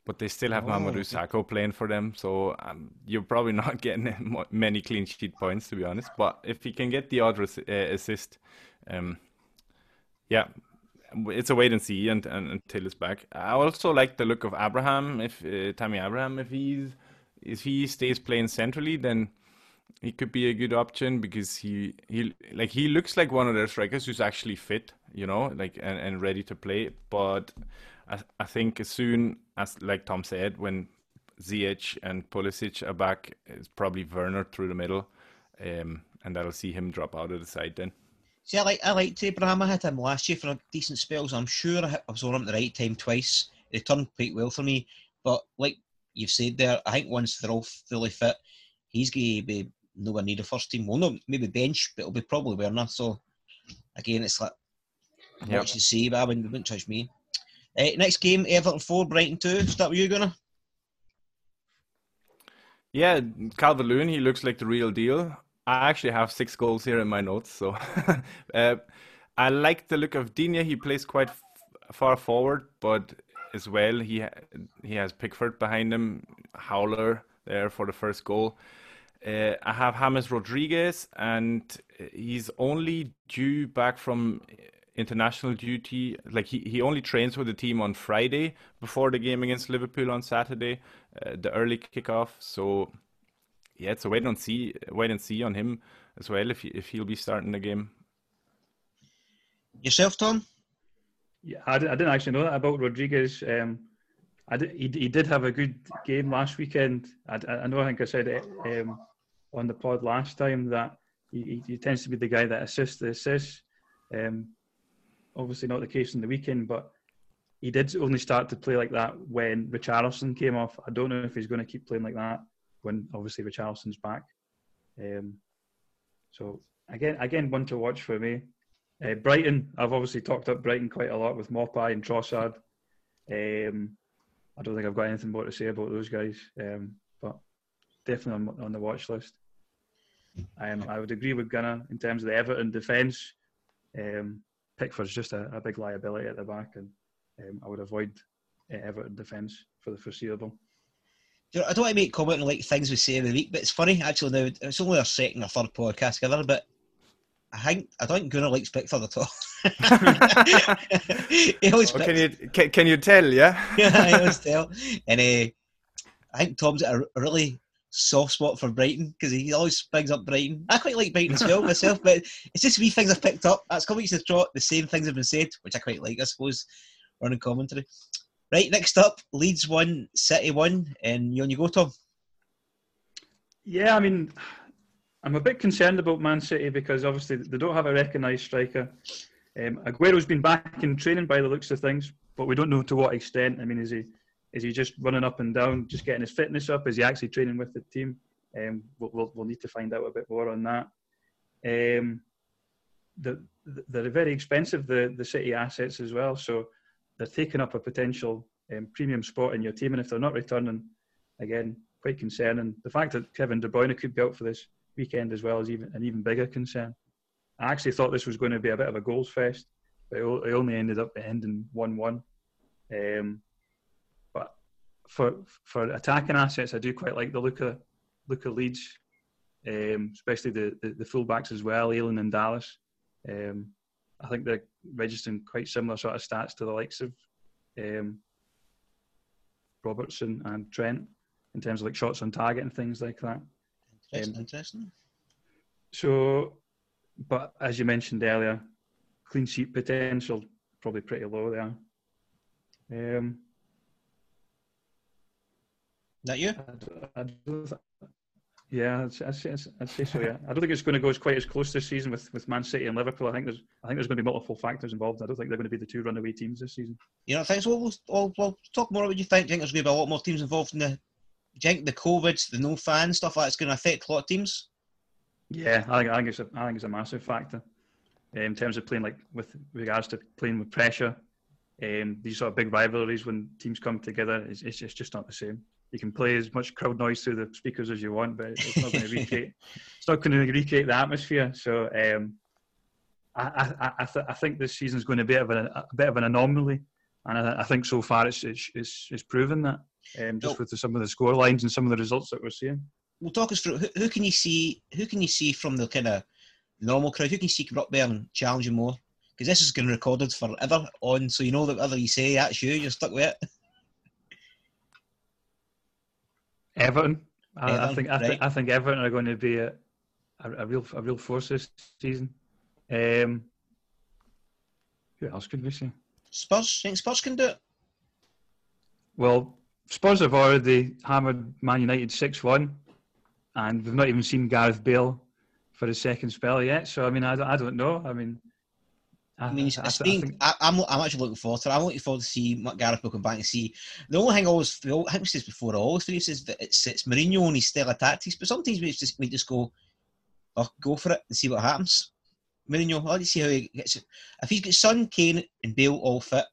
but they still have Mamadou Sakho playing for them, so um, you're probably not getting many clean sheet points to be honest. But if he can get the odd res- uh, assist, um, yeah, it's a wait and see and, and, until it's back. I also like the look of Abraham. If uh, Tammy Abraham, if he's if he stays playing centrally, then he could be a good option because he he like he looks like one of their strikers who's actually fit, you know, like and, and ready to play. But I I think as soon as like Tom said, when Ziyech and Pulisic are back, it's probably Werner through the middle, um, and that'll see him drop out of the side then. See, I like I liked Abraham. I had him last year for a decent spell, so I'm sure I, I was on him at the right time twice. It turned quite well for me. But like you've said there, I think once they're all fully fit, he's going to be nowhere near the first team. Well, no, maybe bench, but it'll be probably Werner. So again, it's like Yep. what you see, but I wouldn't, wouldn't touch me. Uh, next game, Everton four, Brighton two. Start with you, Gunnar. Yeah, Calvert Lewin, he looks like the real deal. I actually have six goals here in my notes, so uh, I like the look of Digne. He plays quite f- far forward, but as well he he has Pickford behind him, Howler there for the first goal. Uh, I have James Rodriguez, and he's only due back from international duty. Like he, he only trains with the team on Friday before the game against Liverpool on Saturday, uh, the early kickoff. So yeah, so wait and see, wait and see on him as well if he, if he'll be starting the game. Yourself, Tom? Yeah, I, didn't actually know that about Rodriguez. Um, I did, he, he did have a good game last weekend. I, I know I think I said it um, on the pod last time that he, he, tends to be the guy that assists the assists. Um, obviously not the case in the weekend, but he did only start to play like that when Richarlison came off. I don't know if he's going to keep playing like that when obviously Richarlison's back. Um, so again, again, one to watch for me. Uh, Brighton, I've obviously talked up Brighton quite a lot with Maupay and Trossard. Um, I don't think I've got anything more to say about those guys, um, but definitely on, on, the watch list. Um, I would agree with Gunnar in terms of the Everton defence. Um, Pickford's just a, a, big liability at the back, and um, I would avoid uh, Everton defence for the foreseeable. I don't want to make comment on like things we say every week, but it's funny actually. Now it's only our second or third podcast together, but I think I don't think Gunnar likes Pickford at all. he always oh, can you can, can, you tell? Yeah, yeah, I always tell. And uh, I think Tom's got a, a really soft spot for Brighton because he always brings up Brighton. I quite like Brighton as well myself, but it's just wee things I've picked up. That's coming to trot the same things have been said, which I quite like, I suppose, running commentary. Right, next up, Leeds one, City one, and you on you go, Tom. Yeah, I mean, I'm a bit concerned about Man City because obviously they don't have a recognised striker. Um, Aguero's been back in training by the looks of things, but we don't know to what extent. I mean, is he is he just running up and down, just getting his fitness up? Is he actually training with the team? Um, we'll, we'll, we'll, need to find out a bit more on that. Um, the, they're very expensive, the, the City assets as well. So they're taking up a potential um, premium spot in your team. And if they're not returning, again, quite concerning. The fact that Kevin De Bruyne could be out for this weekend as well is even an even bigger concern. I actually thought this was going to be a bit of a goals fest, but it only ended up ending one-one. Um, but for for attacking assets, I do quite like the look of look of Leeds, um, especially the, the, the fullbacks as well, Ayling and Dallas. Um, I think they're registering quite similar sort of stats to the likes of um, Robertson and Trent in terms of like shots on target and things like that. Interesting. Um, interesting. So, but as you mentioned earlier, clean sheet potential probably pretty low there. Um, that you? I, I, yeah, I'd, I'd, say, I'd say so. Yeah, I don't think it's going to go as quite as close this season with, with Man City and Liverpool. I think there's I think there's going to be multiple factors involved. I don't think they're going to be the two runaway teams this season. You know, thanks. Well, we'll, we'll, we'll talk more about what you think. You think there's going to be a lot more teams involved in the? Do you think the COVID, the no fans stuff like that's going to affect a lot of teams? Yeah, I think, I think it's a I think it's a massive factor um, in terms of playing like with regards to playing with pressure. Um, these sort of big rivalries when teams come together, it's, it's, it's just not the same you can play as much crowd noise through the speakers as you want, but it's not going to recreate. It's not going to recreate the atmosphere. So um, I, I, I, th- I, think this season is going to be a bit of, a, a bit of an anomaly, and I, I, think so far it's it's, it's, it's proven that um, just with the, some of the score lines and some of the results that we're seeing. Well, talk us through who, who can you see? Who can you see from the kind of normal crowd? Who can you see come up there and challenge you more? Because this is getting recorded forever on, so you know that whatever you say, that's you. You're stuck with it. Everton. I, Everton, I think I, th- I, think Everton are going to be a, a, a, real a real force this season. Um, who else could we see? Spurs. I Think Spurs can do it? Well, Spurs have already hammered Man United six one, and we've not even seen Gareth Bale for his second spell yet. So I mean, I, I don't know. I mean, I mean, I, Spain, I, am I'm, I'm actually looking forward to it. I'm looking forward to see Gareth Bale come back and see. The only thing I always, I think we said before, I always feel is that it's, it's Mourinho and his of tactics, but sometimes we just, we just go, oh, go for it and see what happens. Mourinho, I'd like to see how he gets it. If he's got Son, Kane, and Bale all fit,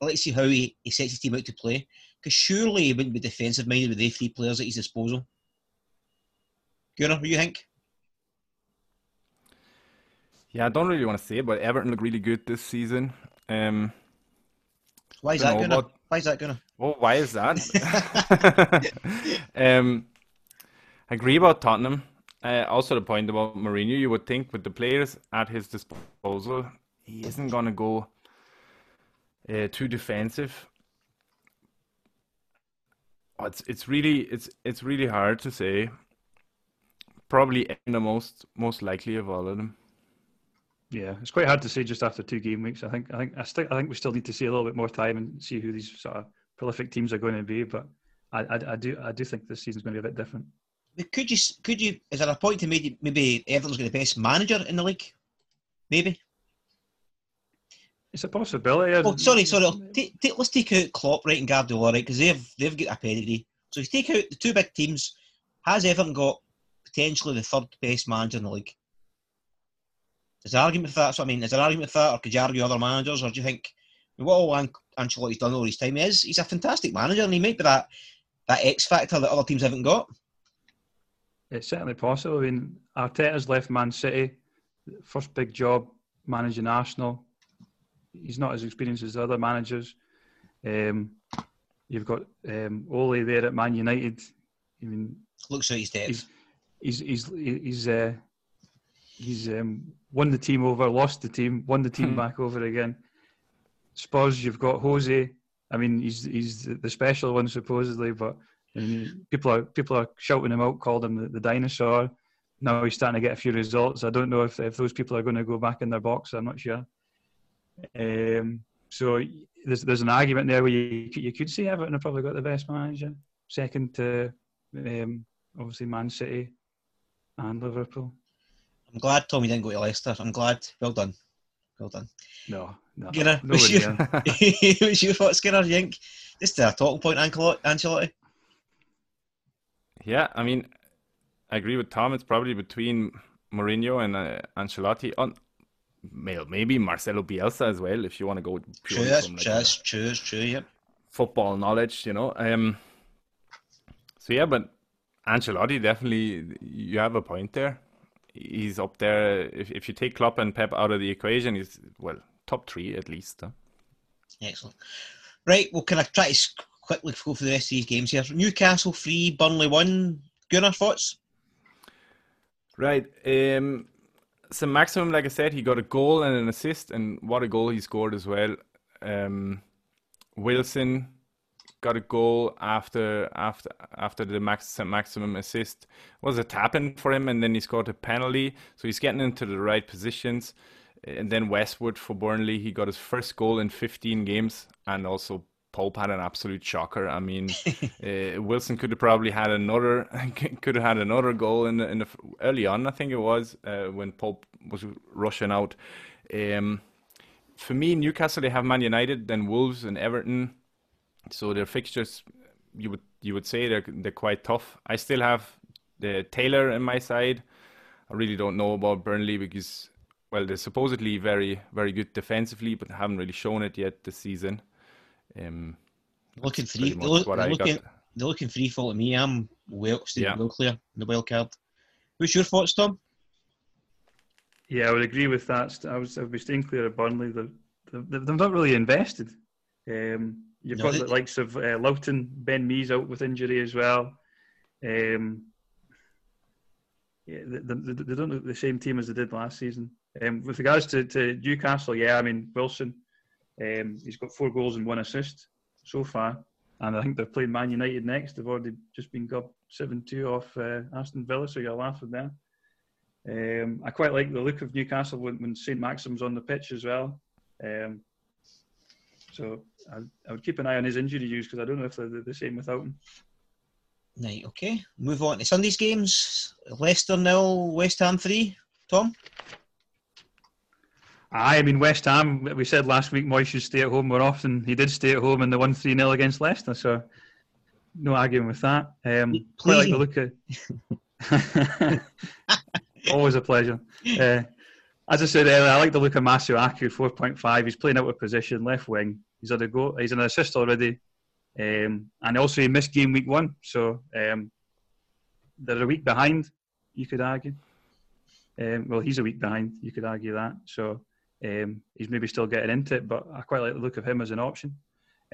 I'd like to see how he, he sets his team out to play. Because surely he wouldn't be defensive minded with the three players at his disposal. Gunnar, what do you think? Yeah, I don't really want to say it, but Everton look really good this season. Um, Why is that gonna? what- Why is that gonna? well, why is that? um, I agree about Tottenham. Uh, also, the point about Mourinho, you would think with the players at his disposal, he isn't going to go uh, too defensive. It's it's really it's it's really hard to say. Probably the most most likely of all of them. Yeah, it's quite hard to say just after two game weeks. I think I think I, still, I think we still need to see a little bit more time and see who these sort of prolific teams are going to be. But I, I, I do I do think this season's going to be a bit different. But could you? Could you? Is there a point to maybe maybe Everton's got the best manager in the league? Maybe. It's a possibility. Oh, sorry, sorry. Oh, take, take, let's take out Klopp, right, and Guardiola, right, because they've they've got a pedigree. So if you take out the two big teams, has Everton got potentially the third best manager in the league? Is there an argument for that? So I mean, is there an argument for that, or could you argue other managers, or do you think I mean, what all An- Ancelotti's done all his time is he's a fantastic manager, and he might be that that X factor that other teams haven't got. It's certainly possible. I mean, Arteta's left Man City, first big job managing Arsenal. He's not as experienced as the other managers. Um, you've got um, Ole there at Man United. I mean, Looks like he's dead. he's he's he's he's uh, he's um, won the team over, lost the team, won the team back over again. Spurs, you've got Jose. I mean, he's he's the special one supposedly, but I mean, people are people are shouting him out, called him the, the dinosaur. Now he's starting to get a few results. I don't know if if those people are going to go back in their box. I'm not sure. Um, so there's there's an argument there where you you could say Everton have probably got the best manager, second to um, obviously Man City and Liverpool. I'm glad Tommy didn't go to Leicester. I'm glad. Well done. Well done. No, no, Skinner, nowhere what's your, near. what's your thought, Skinner? You think this is a talking point, Ancelo- Ancelotti? Yeah, I mean, I agree with Tom. It's probably between Mourinho and uh, Ancelotti. On well, maybe Marcelo Bielsa as well, if you want to go purely that's from like true, a true, that's yeah. football knowledge, you know. Um, so yeah, but Ancelotti definitely, you have a point there. He's up there. If if you take Klopp and Pep out of the equation, he's well top three at least. Huh? Excellent. Right, well, can I try to quickly go through the rest of these games here? Newcastle 3, Burnley 1. Gunnar, thoughts? Right. Um, so Maximin, like I said, he got a goal and an assist, and what a goal he scored as well. Um, Wilson got a goal after after after the max Maximin assist was a tap in for him, and then he scored a penalty. So he's getting into the right positions. And then Westwood for Burnley, he got his first goal in 15 games, and also Pope had an absolute shocker. I mean, uh, Wilson could have probably had another, could have had another goal in the, in the early on. I think it was uh, when Pope was rushing out. Um, for me, Newcastle they have Man United, then Wolves and Everton. So their fixtures, you would you would say they're they're quite tough. I still have the Taylor in my side. I really don't know about Burnley because well, they're supposedly very very good defensively, but haven't really shown it yet this season. Um, Looking that's free. They're, look, what they're looking, got. they're looking free fall to me. I'm well, staying Yeah. well clear in the wild card. What's your thoughts, Tom? Yeah, I would agree with that. I was I would be staying clear of Burnley. They're, they're, they're not really invested. Um, you've No, got they- the likes of uh, Lowton, Ben Mee's out with injury as well. Um, yeah, they, they, they don't look the same team as they did last season. Um, with regards to, to Newcastle, yeah, I mean Wilson, um, he's got four goals and one assist so far, and I think they're playing Man United next. They've already just been got seven two off uh, Aston Villa, so you're laughing there. Um, I quite like the look of Newcastle when, when St Maxim's on the pitch as well. Um, so I, I would keep an eye on his injury news because I don't know if they're the, the same without him. Right, okay. Move on to Sunday's games. Leicester nil, West Ham three. Tom? Aye, I mean West Ham. We said last week Moyes should stay at home more often. He did stay at home in the one three 0 against Leicester, so no arguing with that. Um, quite like the look of. Always a pleasure. Uh, as I said earlier, I like the look of Masuaku, four point five. He's playing out of position, left wing. He's had a go. He's an assist already, um, and also he missed game week one, so um, they're a week behind. You could argue. Um, well, he's a week behind. You could argue that. So um, he's maybe still getting into it, but I quite like the look of him as an option.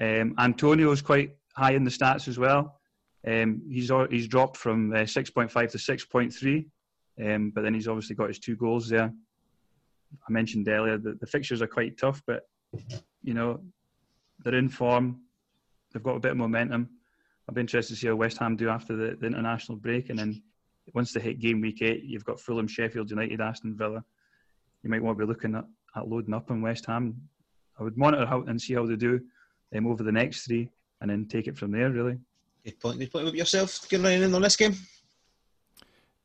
Um, Antonio's quite high in the stats as well. Um, he's he's dropped from uh, 6.5 to 6.3, um, but then he's obviously got his two goals there. I mentioned earlier that the fixtures are quite tough, but you know they're in form. They've got a bit of momentum. I'll be interested to see how West Ham do after the, the international break, and then once they hit game week eight, you've got Fulham, Sheffield United, Aston Villa. You might want to be looking at, at loading up on West Ham. I would monitor how and see how they do um, over the next three, and then take it from there. Really. Good point. Good point with yourself. Good running in on this game.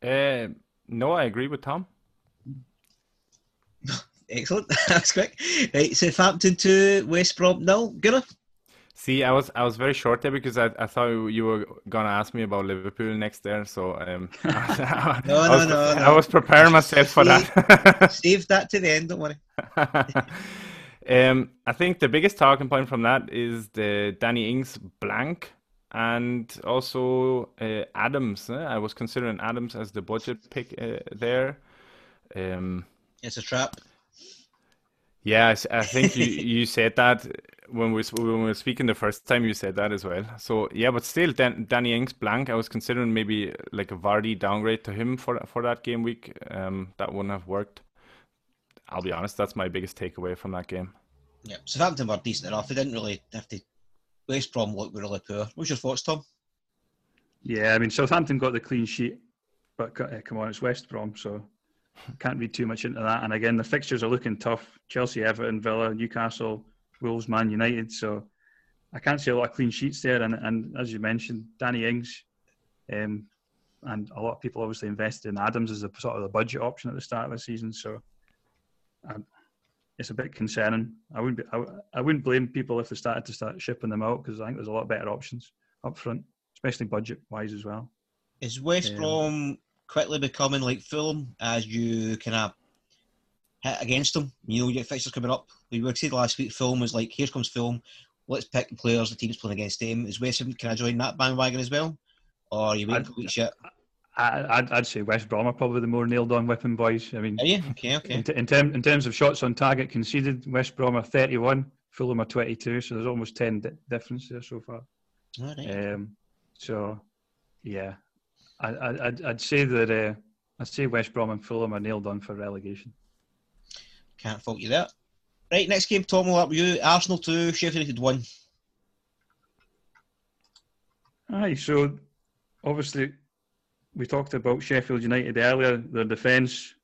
Uh, no, I agree with Tom. Excellent. That's quick. Right, Southampton to West Brom nil. Gunnar. See, I was I was very short there because I, I thought you were gonna ask me about Liverpool next there, so um, I, no, I no, was, no, I was preparing myself for that. Save that to the end. Don't worry. um, I think the biggest talking point from that is the Danny Ings blank and also uh, Adams. eh? I was considering Adams as the budget pick uh, there. Um, It's a trap. yeah, I think you, you said that when we, when we were speaking the first time. You said that as well. So yeah, but still, Dan, Danny Ings blank. I was considering maybe like a Vardy downgrade to him for for that game week. Um, that wouldn't have worked. I'll be honest. That's my biggest takeaway from that game. Yeah, Southampton were decent enough. They didn't really have to. West Brom looked really poor. What's your thoughts, Tom? Yeah, I mean Southampton got the clean sheet, but uh, come on, it's West Brom, so can't read too much into that. And again, the fixtures are looking tough: Chelsea, Everton, Villa, Newcastle, Wolves, Man United. So I can't see a lot of clean sheets there. And, and as you mentioned, Danny Ings, um, and a lot of people obviously invested in Adams as a sort of the budget option at the start of the season. So um, it's a bit concerning. I wouldn't be, I, I wouldn't blame people if they started to start shipping them out because I think there's a lot better options up front, especially budget wise as well. Is West Yeah. Brom quickly becoming like Fulham as you kind of hit against them? You know, your fixtures coming up. We were said last week, Fulham was like, here comes Fulham. Let's pick the players the team's playing against them. Is West Ham can I join that bandwagon as well, or are you waiting I'd- for week shit? I, I'd, I'd say West Brom are probably the more nailed on whipping boys. I mean, Are you okay? Okay. in, t- in, term, in terms of shots on target conceded, West Brom are 31, Fulham are 22, so there's almost 10 di- difference there so far. All right. Um, so, yeah, I, I, I'd, I'd say that uh, I'd say West Brom and Fulham are nailed on for relegation. Can't fault you there. Right, next game, Tom, will up with you. Arsenal 2, Sheffield United 1. Aye, so obviously we talked about Sheffield United earlier. Their defence,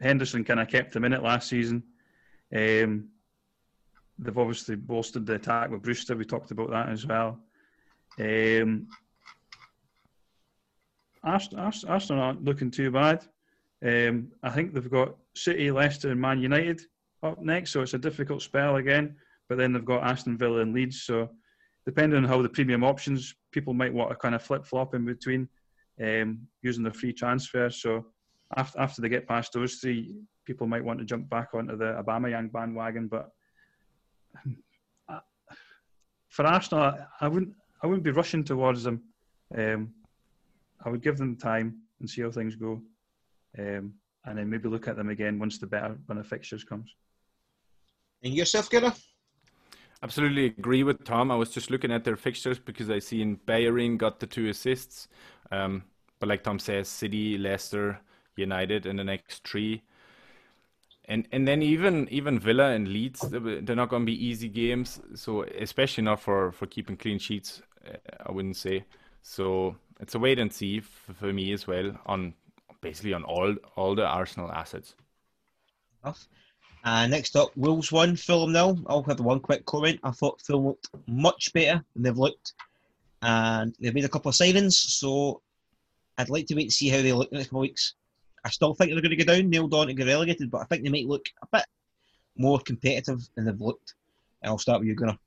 Henderson kind of kept them in it last season. Um, they've obviously bolstered the attack with Brewster. We talked about that as well. Um, Ars- Ars- Arsenal aren't looking too bad. Um, I think they've got City, Leicester, and Man United up next, so it's a difficult spell again. But then they've got Aston Villa and Leeds, so depending on how the premium options, people might want to kind of flip flop in between um, using the free transfer. So after after they get past those three, people might want to jump back onto the Aubameyang bandwagon. But uh, for Arsenal, I, I wouldn't I wouldn't be rushing towards them. Um, I would give them time and see how things go, um, and then maybe look at them again once the better when the fixtures comes. And yourself, Gunnar? Absolutely agree with Tom. I was just looking at their fixtures because I seen Bayern got the two assists. Um, but like Tom says, City, Leicester, United in the next three. And and then even even Villa and Leeds, they're not going to be easy games. So especially not for for keeping clean sheets, uh, I wouldn't say. So it's a wait and see for me as well on basically on all all the Arsenal assets. Uh, next up, Wolves 1, Fulham nil. I'll have one quick comment. I thought Fulham looked much better than they've looked. And they've made a couple of signings, so I'd like to wait and see how they look in the next couple of weeks. I still think they're going to go down, nailed on to get relegated, but I think they might look a bit more competitive than they've looked. And I'll start with you, Gunnar.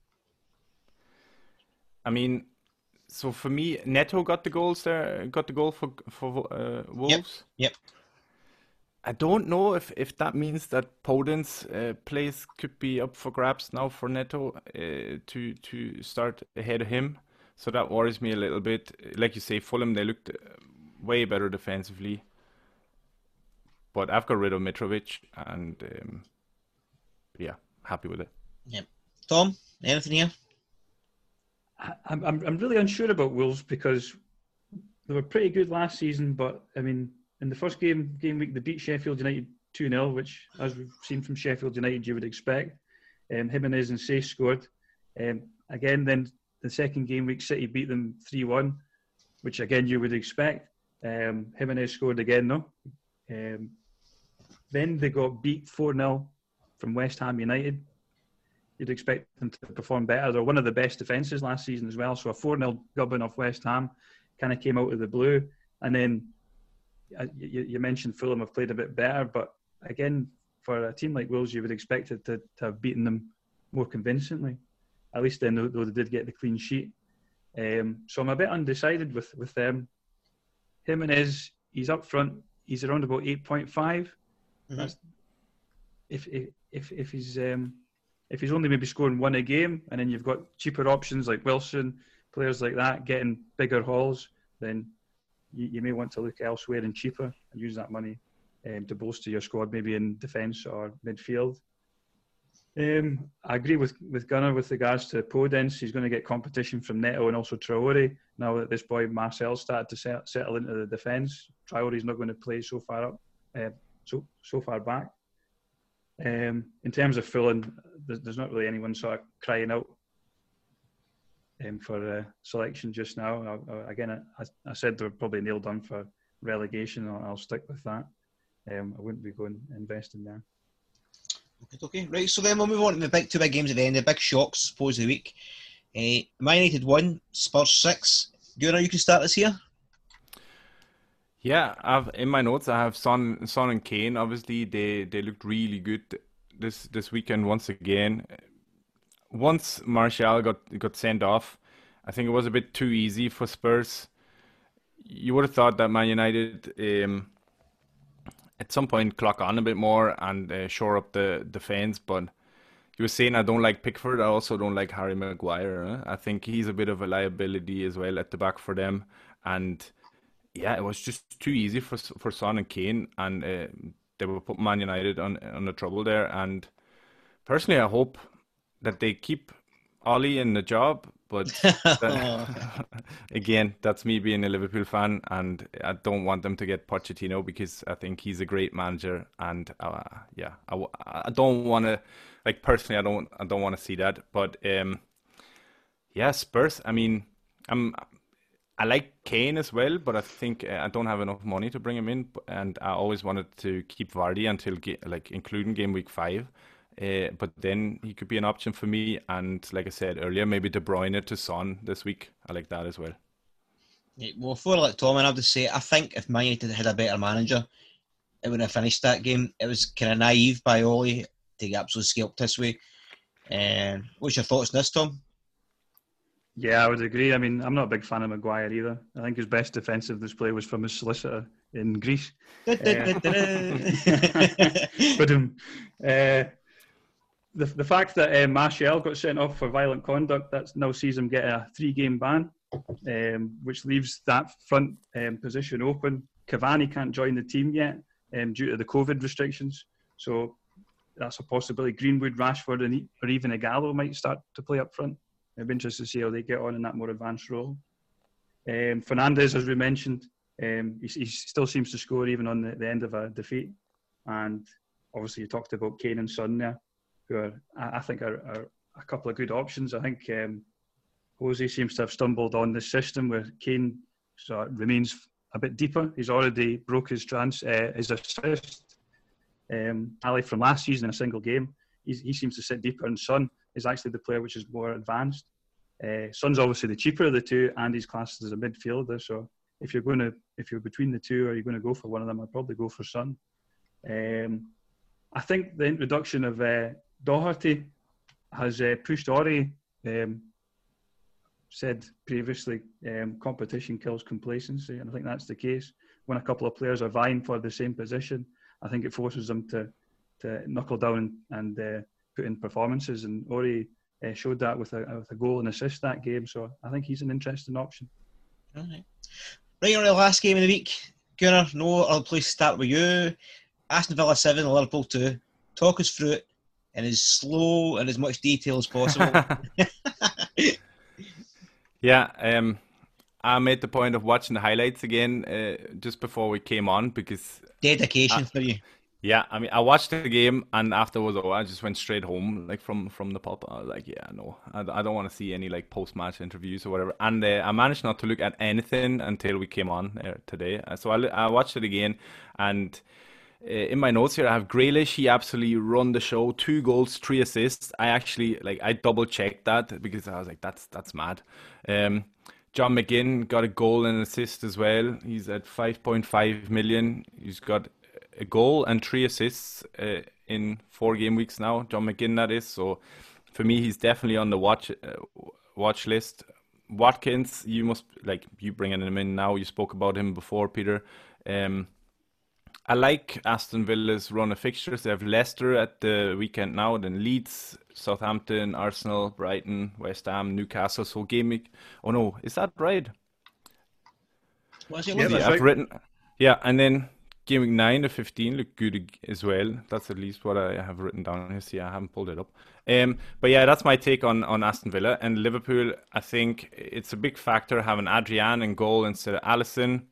I mean, so for me, Neto got the goals there, got the goal for for uh, Wolves. Yep. I don't know if, if that means that Podence uh, place could be up for grabs now for Neto uh, to to start ahead of him. So that worries me a little bit. Like you say, Fulham they looked uh, way better defensively. but I've got rid of Mitrovic, and um, yeah, happy with it. Yeah. Tom, anything here? I'm, I'm, I'm really unsure about Wolves because they were pretty good last season, but I mean, in the first game game week, they beat Sheffield United 2 0, which, as we've seen from Sheffield United, you would expect. Um, Jimenez and Saiss scored. Um, again, then the second game week, City beat them 3 1, which again you would expect. Um, Jimenez scored again, though. Um, then they got beat 4 0 from West Ham United. You'd expect them to perform better. They're one of the best defences last season as well. So a 4 0 gubbing off West Ham kind of came out of the blue. And then uh, you, you, mentioned Fulham have played a bit better, but again, for a team like Wolves, you would expect it to, to have beaten them more convincingly. At least then, though they did get the clean sheet. Um, so I'm a bit undecided with with them. Jimenez, he's up front. He's around about eight point five. mm-hmm. If if if he's um, if he's only maybe scoring one a game, and then you've got cheaper options like Wilson, players like that getting bigger hauls, then you, you may want to look elsewhere and cheaper and use that money um, to bolster your squad, maybe in defence or midfield. Um, I agree with, with Gunnar with regards to Podence. He's going to get competition from Neto and also Traore. Now that this boy Marçal started to set, settle into the defence, Traore's not going to play so far up, uh, so so far back. Um, in terms of Fulham, there's, there's, not really anyone sort of crying out um, for uh, selection just now. I, I, again, I, I, said they were probably nailed on for relegation. I'll, I'll stick with that. Um, I wouldn't be going investing there. Okay, okay, right. So then we'll move on to the big two big games at the end. The big shocks, suppose, of the week. Uh, Man United one, Spurs six. Gunnar, you can start this here. Yeah, I've in my notes I have Son, Son and Kane. Obviously, they they looked really good this this weekend once again. Once Martial got got sent off, I think it was a bit too easy for Spurs. You would have thought that Man United um, at some point clock on a bit more and uh, shore up the defense, but you were saying I don't like Pickford. I also don't like Harry Maguire. Huh? I think he's a bit of a liability as well at the back for them, and yeah, it was just too easy for for Son and Kane, and uh, they were put Man United on on the trouble there. And personally, I hope that they keep Ole in the job. But that, again, that's me being a Liverpool fan, and I don't want them to get Pochettino because I think he's a great manager, and uh, yeah, I, I don't want to like personally, I don't I don't want to see that. But um, yeah, Spurs. I mean, I'm I like Kane as well, but I think uh, I don't have enough money to bring him in, and I always wanted to keep Vardy until like including game week five. Uh, but then he could be an option for me, and like I said earlier, maybe De Bruyne to Son this week. I like that as well. Yeah, well, for like Tom, and I have to say, I think if Man United had a better manager, it would have finished that game. It was kind of naive by Ole to get absolutely scalped this way. And um, what's your thoughts on this, Tom? Yeah, I would agree. I mean, I'm not a big fan of Maguire either. I think his best defensive display was from his solicitor in Greece. uh, but um, uh, the the fact that uh, Martial got sent off for violent conduct that now sees him get a three game ban, um, which leaves that front um, position open. Cavani can't join the team yet um, due to the COVID restrictions, so that's a possibility. Greenwood, Rashford, and or even Ighalo might start to play up front. It'd be interesting to see how they get on in that more advanced role. Um, Fernandes, as we mentioned, um, he, he, still seems to score even on the, the, end of a defeat. And obviously, you talked about Kane and Son there, who are, I think, are, are a couple of good options. I think um, Jose seems to have stumbled on this system where Kane so remains a bit deeper. He's already broke his trans uh, his assist um, from last season in a single game. He's, he seems to sit deeper, and Son is actually the player which is more advanced. Uh, Son's obviously the cheaper of the two, and he's classed as a midfielder. So if you're going to, if you're between the two, are you're going to go for one of them, I'd probably go for Son. Um, I think the introduction of uh, Doherty has uh, pushed Aurier. Um, said previously, um, competition kills complacency, and I think that's the case. When a couple of players are vying for the same position, I think it forces them to to knuckle down and uh, put in performances. And Aurier uh, showed that with a with a goal and assist that game. So I think he's an interesting option. All right. Right on the last game of the week, Gunnar. No, I'll please start with you. Aston Villa 7, Liverpool 2. Talk us through it in as slow and as much detail as possible. yeah, um, I made the point of watching the highlights again uh, just before we came on because dedication for you. Yeah, I mean, I watched the game and afterwards, oh, I just went straight home, like from from the pub. I was like, yeah, no, I, I don't want to see any like post match interviews or whatever. And uh, I managed not to look at anything until we came on uh, today. So I, I watched it again, and in my notes here, I have Grealish. He absolutely run the show. Two goals, three assists. I actually like I double checked that because I was like, that's that's mad. Um, John McGinn got a goal and assist as well. He's at 5.5 million. He's got a goal and three assists uh, in four game weeks now. John McGinn, that is. So for me, he's definitely on the watch uh, watch list. Watkins, you must like you bringing him in now. You spoke about him before, Peter. Um, I like Aston Villa's run of fixtures. They have Leicester at the weekend now, then Leeds, Southampton, Arsenal, Brighton, West Ham, Newcastle. So game week. Oh no, is that right? It Yeah, I've right. written. Yeah, and then game week nine to fifteen look good as well. That's at least what I have written down here. See, I haven't pulled it up. Um, but yeah, that's my take on on Aston Villa and Liverpool. I think it's a big factor having Adrian in goal instead of Alisson.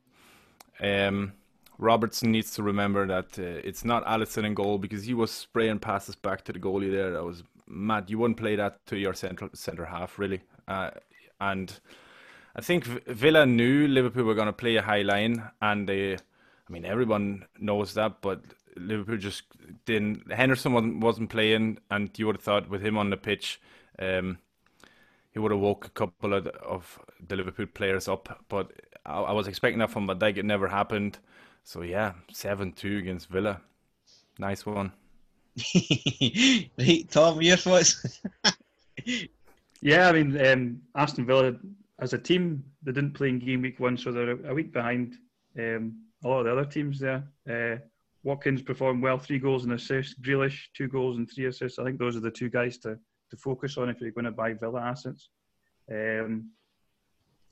Um, Robertson needs to remember that uh, it's not Alisson in goal because he was spraying passes back to the goalie there. That was mad. You wouldn't play that to your central center half really. Uh, and I think Villa knew Liverpool were going to play a high line, and they, I mean, everyone knows that, but Liverpool just didn't. Henderson wasn't, wasn't playing, and you would have thought with him on the pitch, um, he would have woke a couple of the, of the Liverpool players up. But I, I was expecting that from Van Dijk. It never happened. So yeah, seven two against Villa, nice one. right, Tom, your thoughts? Yeah, I mean, um, Aston Villa as a team, they didn't play in game week one, so they're a, a week behind um, a lot of the other teams there. Uh, Watkins performed well, three goals and assists. Grealish, two goals and three assists. I think those are the two guys to, to focus on if you're going to buy Villa assets. Um,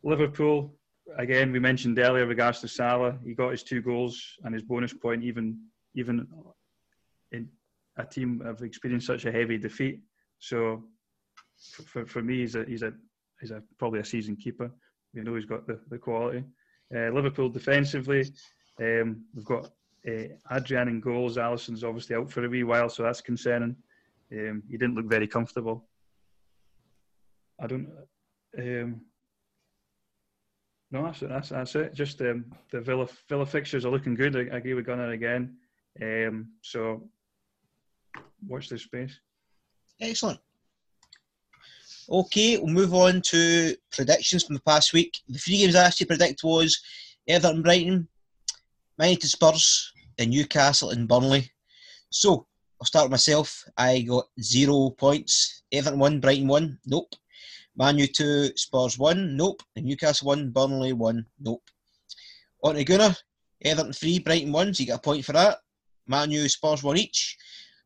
Liverpool, again, we mentioned earlier regards to Salah. He got his two goals and his bonus point, even even in a team have experienced such a heavy defeat. So for, for, me, he's a he's a he's a probably a season keeper. You know, he's got the, the quality. Uh, Liverpool defensively, um, we've got uh, Adrian in goals. Alisson's obviously out for a wee while, so that's concerning. Um, he didn't look very comfortable. I don't. Um, no, that's. That's, that's it. Just um, the Villa Villa fixtures are looking good. I, agree with Gunnar again. Um, so watch this space. Excellent. Okay, we'll move on to predictions from the past week. The three games I asked you to predict was Everton, Brighton, Man United, Spurs, and Newcastle and Burnley. So I'll start with myself. I got zero points. Everton one, Brighton one. Nope. Man U two, Spurs one. Nope. And Newcastle one, Burnley one. Nope. On to Gunnar. Everton three, Brighton one. So you get a point for that. Man U, Spurs one each.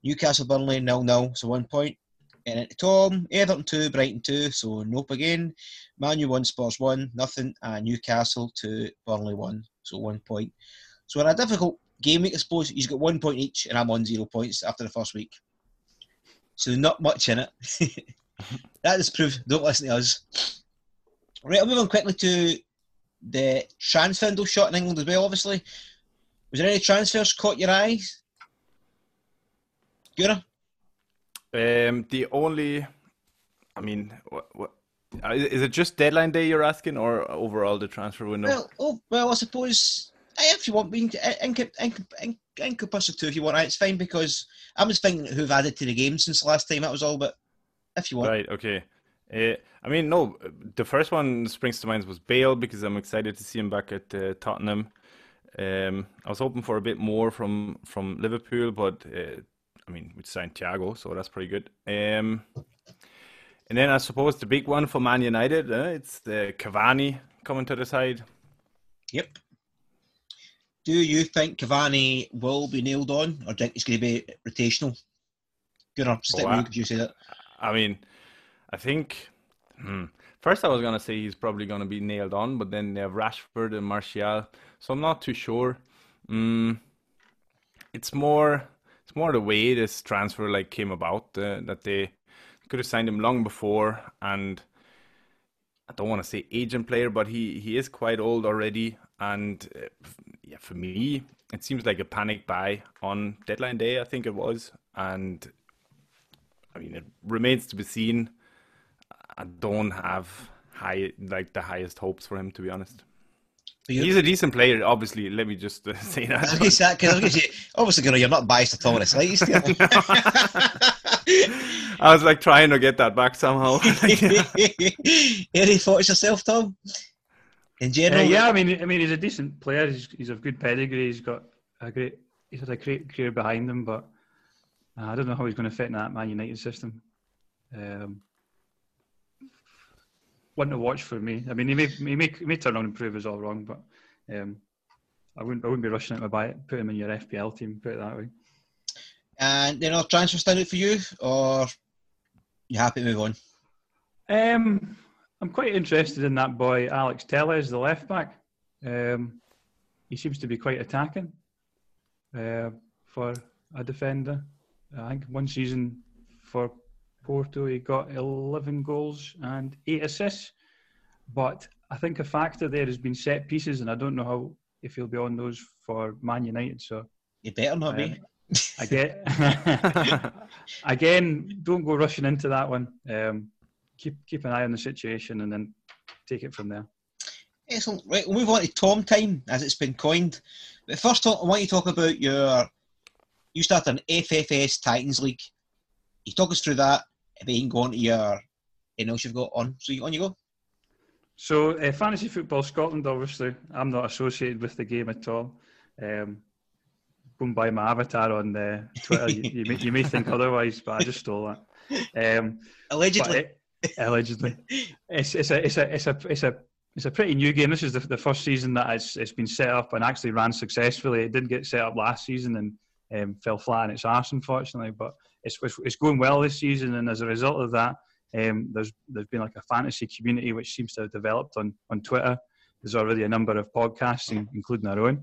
Newcastle, Burnley nil nil. So one point. And to Tom, Everton 2, Brighton 2, so nope again. Man U 1, Spurs 1, nothing. And Newcastle 2, Burnley 1, so 1 point. So in a difficult game week, I suppose, he's got 1 point each, and I'm on 0 points after the first week. So not much in it. that is proof. Don't listen to us. Right, I'll move on quickly to the transfer window shot in England as well, obviously. Was there any transfers caught your eyes? Gunnar? Um, the only, I mean, what, what uh, is it? Just deadline day you're asking, or overall the transfer window? Well, oh, well, I suppose if you want, encompass the two if you want. It's fine because I'm just thinking who've added to the game since the last time. That was all, but if you want, Right. Okay. Uh, I mean, no. The first one springs to mind was Bale because I'm excited to see him back at uh, Tottenham. Um, I was hoping for a bit more from from Liverpool, but uh, I mean, we signed Thiago, so that's pretty good. Um, and then I suppose the big one for Man United, uh, it's the Cavani coming to the side. yep. Do you think Cavani will be nailed on, or do you think it's going to be rotational? Gunnar, stick Oh, I- you say that. I mean, I think hmm, first I was gonna say he's probably gonna be nailed on, but then they have Rashford and Martial, so I'm not too sure. Mm, it's more it's more the way this transfer like came about uh, that they could have signed him long before and I don't want to say agent player, but he, he is quite old already. And uh, yeah, for me, it seems like a panic buy on deadline day, I think it was. And I mean, it remains to be seen. I don't have high like the highest hopes for him, to be honest. He's a decent player, obviously. Let me just uh, say that. I was going to say, obviously, you're not biased at all in the slightest. I was like trying to get that back somehow. Any thoughts yourself, Tom? In general, uh, yeah. I mean, I mean, he's a decent player. He's, he's of good pedigree. He's got a great. He's had a great career behind him, but uh, I don't know how he's going to fit in that Man United system. Um, one to watch for me. I mean, he may he may, he may turn on and prove us all wrong, but um, I wouldn't I wouldn't be rushing out to buy it. Put him in your FPL team. Put it that way. And any other transfer stand out for you, or you happy to move on? Um, I'm quite interested in that boy Alex Telles, the left back. Um, he seems to be quite attacking uh, for a defender. I think one season for Porto he got 11 goals and eight assists. But I think a factor there has been set pieces, and I don't know how if he'll be on those for Man United. So you better not um, be. I get again. Don't go rushing into that one. Um, keep keep an eye on the situation and then take it from there. Excellent. Right, we'll move on to Tom time as it's been coined. But first, I want you to talk about your. You start an FFS Titans League. You talk us through that, and then you can go on to your anything else you've got on. So you on you go. So uh, fantasy football Scotland, obviously, I'm not associated with the game at all. Um, going by my avatar on uh, Twitter, you, you, may, you, may, think otherwise, but I just stole that. Um, allegedly, it, allegedly, it's, it's a it's a it's a it's a it's a pretty new game. This is the, the first season that it's, it's been set up and actually ran successfully. It didn't get set up last season and um, fell flat on its arse, unfortunately. But it's, it's going well this season, and as a result of that, um, there's there's been like a fantasy community which seems to have developed on on Twitter. There's already a number of podcasts, including our own.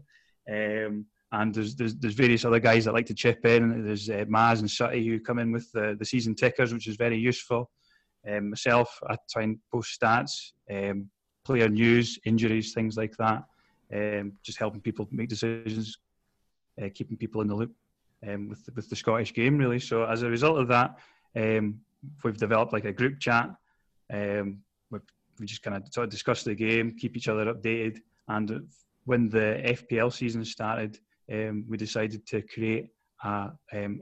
Um, and there's, there's, there's various other guys that like to chip in. There's uh, Maz and Sutty who come in with the, the season tickers, which is very useful. Um, myself, I try and post stats, um, player news, injuries, things like that. Um, just helping people make decisions, uh, keeping people in the loop um, with with the Scottish game, really. So as a result of that, um, we've developed like a group chat. Um, we just kind of sort of discuss the game, keep each other updated, and when the FPL season started, um, we decided to create a um,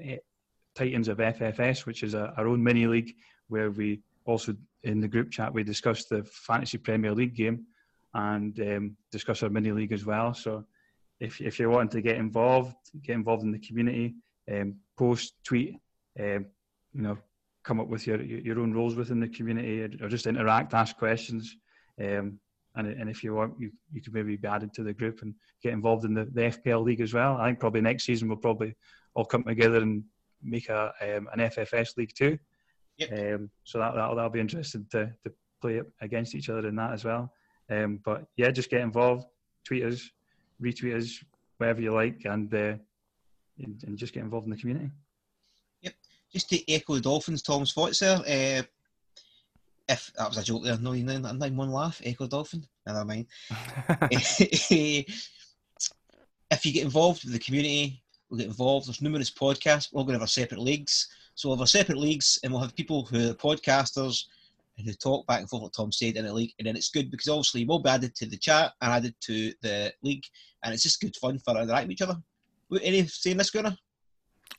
Titans of FFS, which is a, our own mini league where we also in the group chat we discussed the fantasy Premier League game and um, discuss our mini league as well. So if if you're wanting to get involved, get involved in the community, um, post, tweet, um, you know, come up with your your own roles within the community or just interact, ask questions. Um, and, and if you want, you, you could maybe be added to the group and get involved in the, the FPL league as well. I think probably next season we'll probably all come together and make a um, an FFS league too. Yep. Um, so that that'll, that'll be interesting to, to play against each other in that as well. Um, but yeah, just get involved, tweet us, retweet us, wherever you like, and uh, and just get involved in the community. Yep. Just to echo the Dolphins, Tom's thoughts there. Uh, if that was a joke there, no, not one laugh. Echo Dolphin, never mind. if you get involved with the community, we'll get involved. There's numerous podcasts. We're all going to have our separate leagues. So we'll have our separate leagues, and we'll have people who are podcasters and talk back and forth, like Tom said, in a league. And then it's good because obviously we'll be added to the chat and added to the league, and it's just good fun for interacting with each other. Any saying this, Gunnar?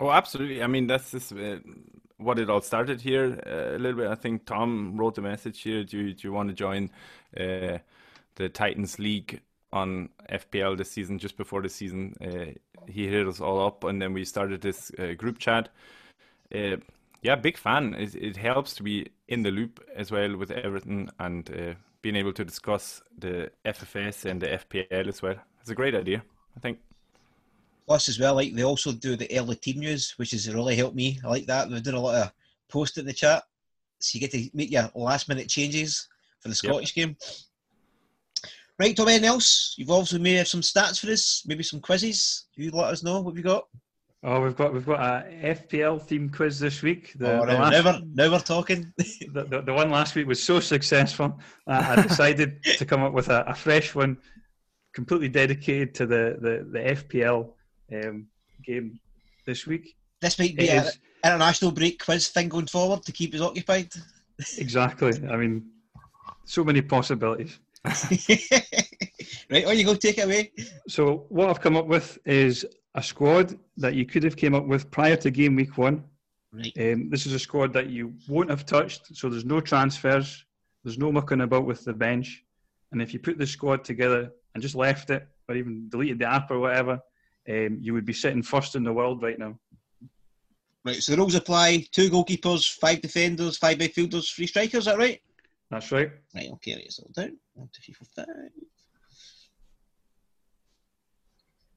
Oh, absolutely. I mean, that's just uh, what it all started here uh, a little bit. I think Tom wrote the message here. Do you, do you want to join uh, the Titans League on FPL this season? Just before the season, uh, he hit us all up, and then we started this group chat. Uh, yeah, big fan. It, it, helps to be in the loop as well with everything and uh, being able to discuss the FFS and the FPL as well. It's a great idea, I think. Plus, as well, like they also do the early team news, which has really helped me. I like that. They've done a lot of posts in the chat, so you get to make your last minute changes for the Scottish yep. game. Right, Tom, anything else? You've also may have some stats for this, maybe some quizzes. You let us know what you got. Oh, we've got we've got a FPL theme quiz this week. The, oh, the now, last- now we're, now we're talking. the, the, the one last week was so successful, I decided to come up with a, a fresh one, completely dedicated to the the, the FPL um, game this week. this might be an international break quiz thing going forward to keep us occupied. exactly. I mean, so many possibilities. right, on you go, take it away. So what I've come up with is a squad that you could have came up with prior to game week one. Right. Um, this is a squad that you won't have touched, so there's no transfers, there's no mucking about with the bench, and if you put the squad together and just left it, or even deleted the app or whatever, um, you would be sitting first in the world right now. Right, so the rules apply two goalkeepers, five defenders, five midfielders, three strikers, is that right? That's right. Right, okay, right, so down. One, two, three, four, five.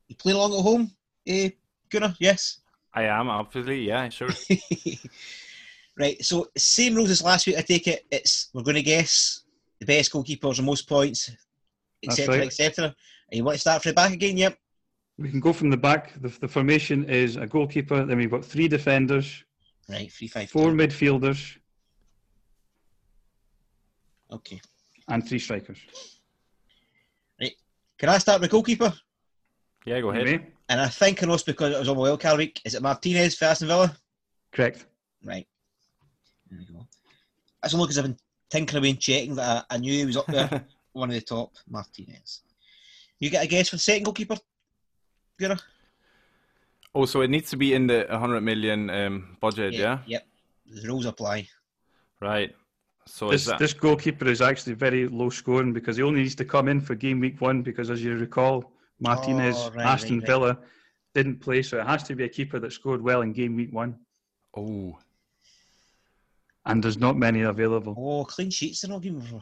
You play along at home, eh, Gunnar? Yes. I am obviously, yeah, sure. right, so same rules as last week. I take it. It's we're going to guess the best goalkeepers and most points, That's etc., right. etc. And you want to start from the back again? Yep. We can go from the back. The, the formation is a goalkeeper, then we've got three defenders, Right, three, five, four two. midfielders, Okay. and three strikers. Right. Can I start with goalkeeper? Yeah, go You ahead. May? And I think I know it's because it was on my wildcard week. Is it Martinez for Aston Villa? Correct. Right. There we go. That's only because I've been tinkering away and checking that I, I knew he was up there, one of the top. Martinez. You get a guess for the second goalkeeper? Gunnar? Oh, so it needs to be in the 100 million um, budget, yeah? Yep. The rules apply. Right. So is This, that this goalkeeper is actually very low scoring because he only needs to come in for game week one because, as you recall, Martinez, Oh, right, Aston right, right. Villa didn't play, so it has to be a keeper that scored well in game week one, Oh, and there's not many available. Oh, clean sheets they're not giving.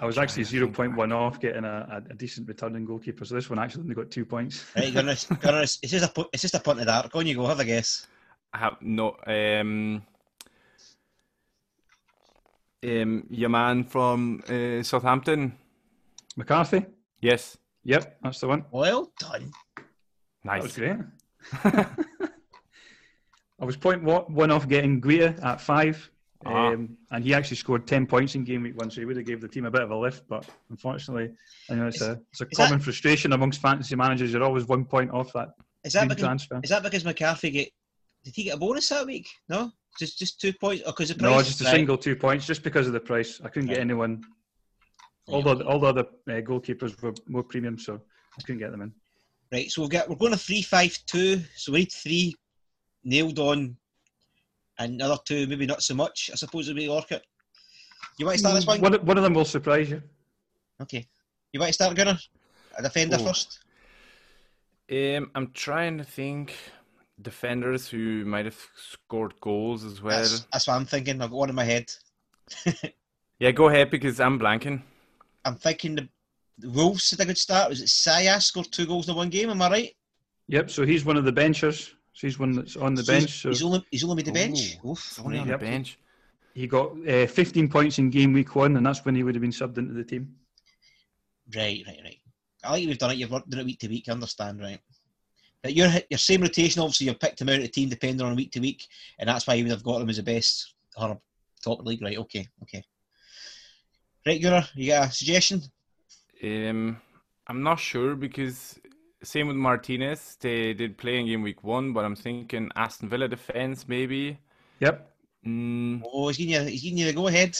I was actually trying think 0.1 off getting a, a, a decent returning goalkeeper, so this one actually only got two points. Right, Gunnar, Gunnar, it's just a pu- it's just a punt of that. Go On you go, have a guess. I have no um um your man from uh, Southampton. McCarthy? Yes. Yep, that's the one. Well done. Nice. That was Nice. great. I was one off getting Guaita at five, Ah. um, and he actually scored ten points in game week one, so he would have gave the team a bit of a lift. But unfortunately, I know it's a it's a is common frustration amongst fantasy managers. You're always one point off that Is that dream because, transfer. is that because McCarthy get did he get a bonus that week? No, just just two points or because the price? No, just a Right. single two points, just because of the price. I couldn't get anyone. All the all the other uh, goalkeepers were more premium, so I couldn't get them in. Right, so we've got we're going to three five two. So we need three nailed on, and the other two maybe not so much. I suppose it'll be Orchid. You want to start this one? One, one of them will surprise you. Okay. You want to start, Gunnar? A defender Oh. first. Um, I'm trying to think defenders who might have scored goals as well. That's, that's what I'm thinking. I've got one in my head. Yeah, go ahead because I'm blanking. I'm thinking the, the Wolves had a good start. Was it Saiss scored two goals in one game? Am I right? Yep. So he's one of the benchers. So he's one that's on the So he's- bench. So he's only he's only made the bench. Ooh, Oof. Only on Yep. the bench. he got uh, 15 points in game week one, and that's when he would have been subbed into the team. Right, right, right. I like you've done it. You've done it week to week. I understand, right? But your your same rotation. Obviously, you've picked him out of the team depending on week to week, and that's why you would have got him as the best or top league. Right? Okay, okay. Right, Gunnar, you got a suggestion? Um, I'm not sure because same with Martinez. They did play in game week one, but I'm thinking Aston Villa defense maybe. Yep. Mm, Oh, he's giving you he's giving you the go ahead.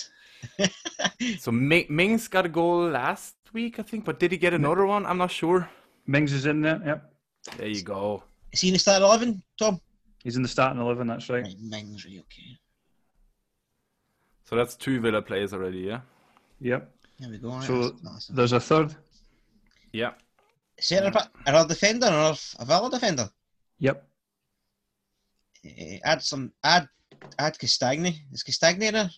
so Ming- Mings got a goal last week, I think, but did he get another one? I'm not sure. Mings is in there. Yep. There you go. Is he in the start eleven, Tom? He's in the starting 11, that's right. Right, Mings, right, okay. So that's two Villa players already, yeah. Yep. There we go. right, So that's- that's- there's a third. Yeah. Centre back, another defender, another a Villa defender. Yep. Uh, add some, add, add Castagne. Is Castagne there?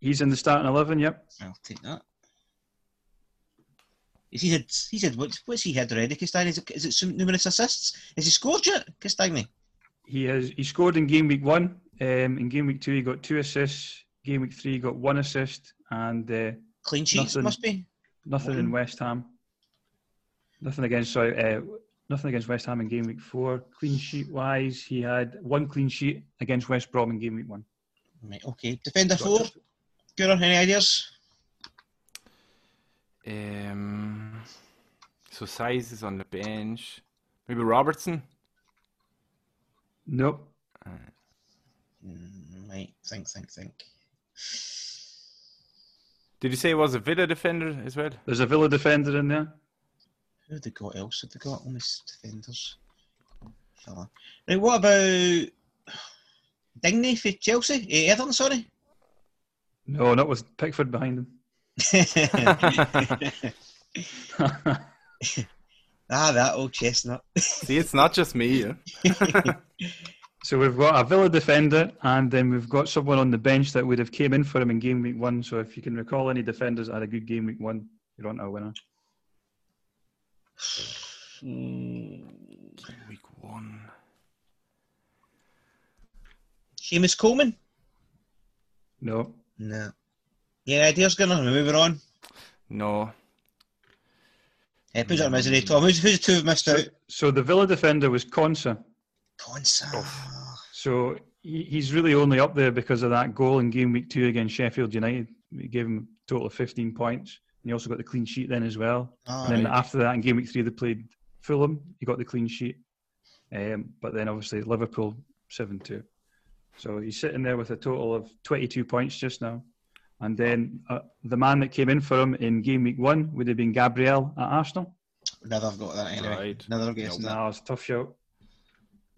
He's in the starting 11, yep. I'll take that. Is he had, he's had, what, what's he had already, Castagne? Is it, is it some numerous assists? Has he scored yet, Castagne? He has he scored in game week one. Um, in game week two, he got two assists. Game week three, he got one assist, and uh, Clean sheets, Nothing. must be. nothing One. in West Ham. Nothing against sorry, uh, nothing against West Ham in game week four. Clean sheet wise, he had one clean sheet against West Brom in game week one. Right, okay. Defender four. Gura, any ideas? Um, so Saiss is on the bench. Maybe Robertson. Nope. Mm, Right, think, think, think. Did you say it was a Villa defender as well? There's a Villa defender in there. Who have they got else? Have they got on these defenders? Fella. Right, what about Digne for Chelsea? Eh, Everton, sorry. No, not with Pickford behind him. ah, that old chestnut. See, it's not just me. yeah. So we've got a Villa defender, and then we've got someone on the bench that would have came in for him in game week one. So if you can recall any defenders that had a good game week one, you're on to a winner. Hmm. Week one. Seamus Coleman? No. No. Yeah, ideas, Gunnar. We're moving on. No. Put it in misery, Tom. Who's, who's the two who've missed out? So the Villa defender was Konsa. Konsa. So he, he's really only up there because of that goal in game week two against Sheffield United. We gave him a total of 15 points. And he also got the clean sheet then as well. Ah, and then right. after that, in game week three, they played Fulham. He got the clean sheet. Um, but then obviously Liverpool 7 2. So he's sitting there with a total of 22 points just now. And then uh, the man that came in for him in game week one would have been Gabriel at Arsenal. Never have got that anyway. Right. Never have guessed that. No, it's a tough shout.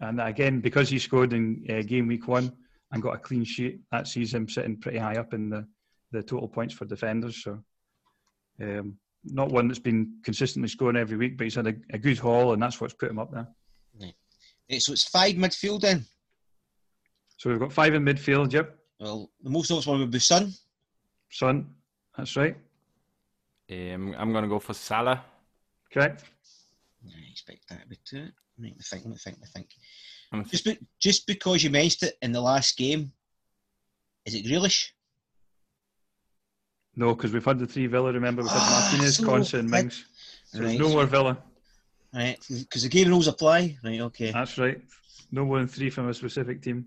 And again, because he scored in uh, game week one and got a clean sheet, that sees him sitting pretty high up in the, the total points for defenders. So, um, not one that's been consistently scoring every week, but he's had a, a good haul, and that's what's put him up there. Eh, so it's five midfield then. So we've got five in midfield. Yep, Well, the most obvious one would be Sun. Son, that's right, Um, I'm gonna go for Salah. correct. I expect that to be two. Let me think, let me think, let me think. I'm Just, be, just because you mentioned it in the last game, is it Grealish? No, because we've had the three Villa. Remember, we've had Ah, Martinez, so Konsa, and. Mings. So Right, there's no more Villa. Right, because the game rules apply. Right, okay. That's right. No more than three from a specific team.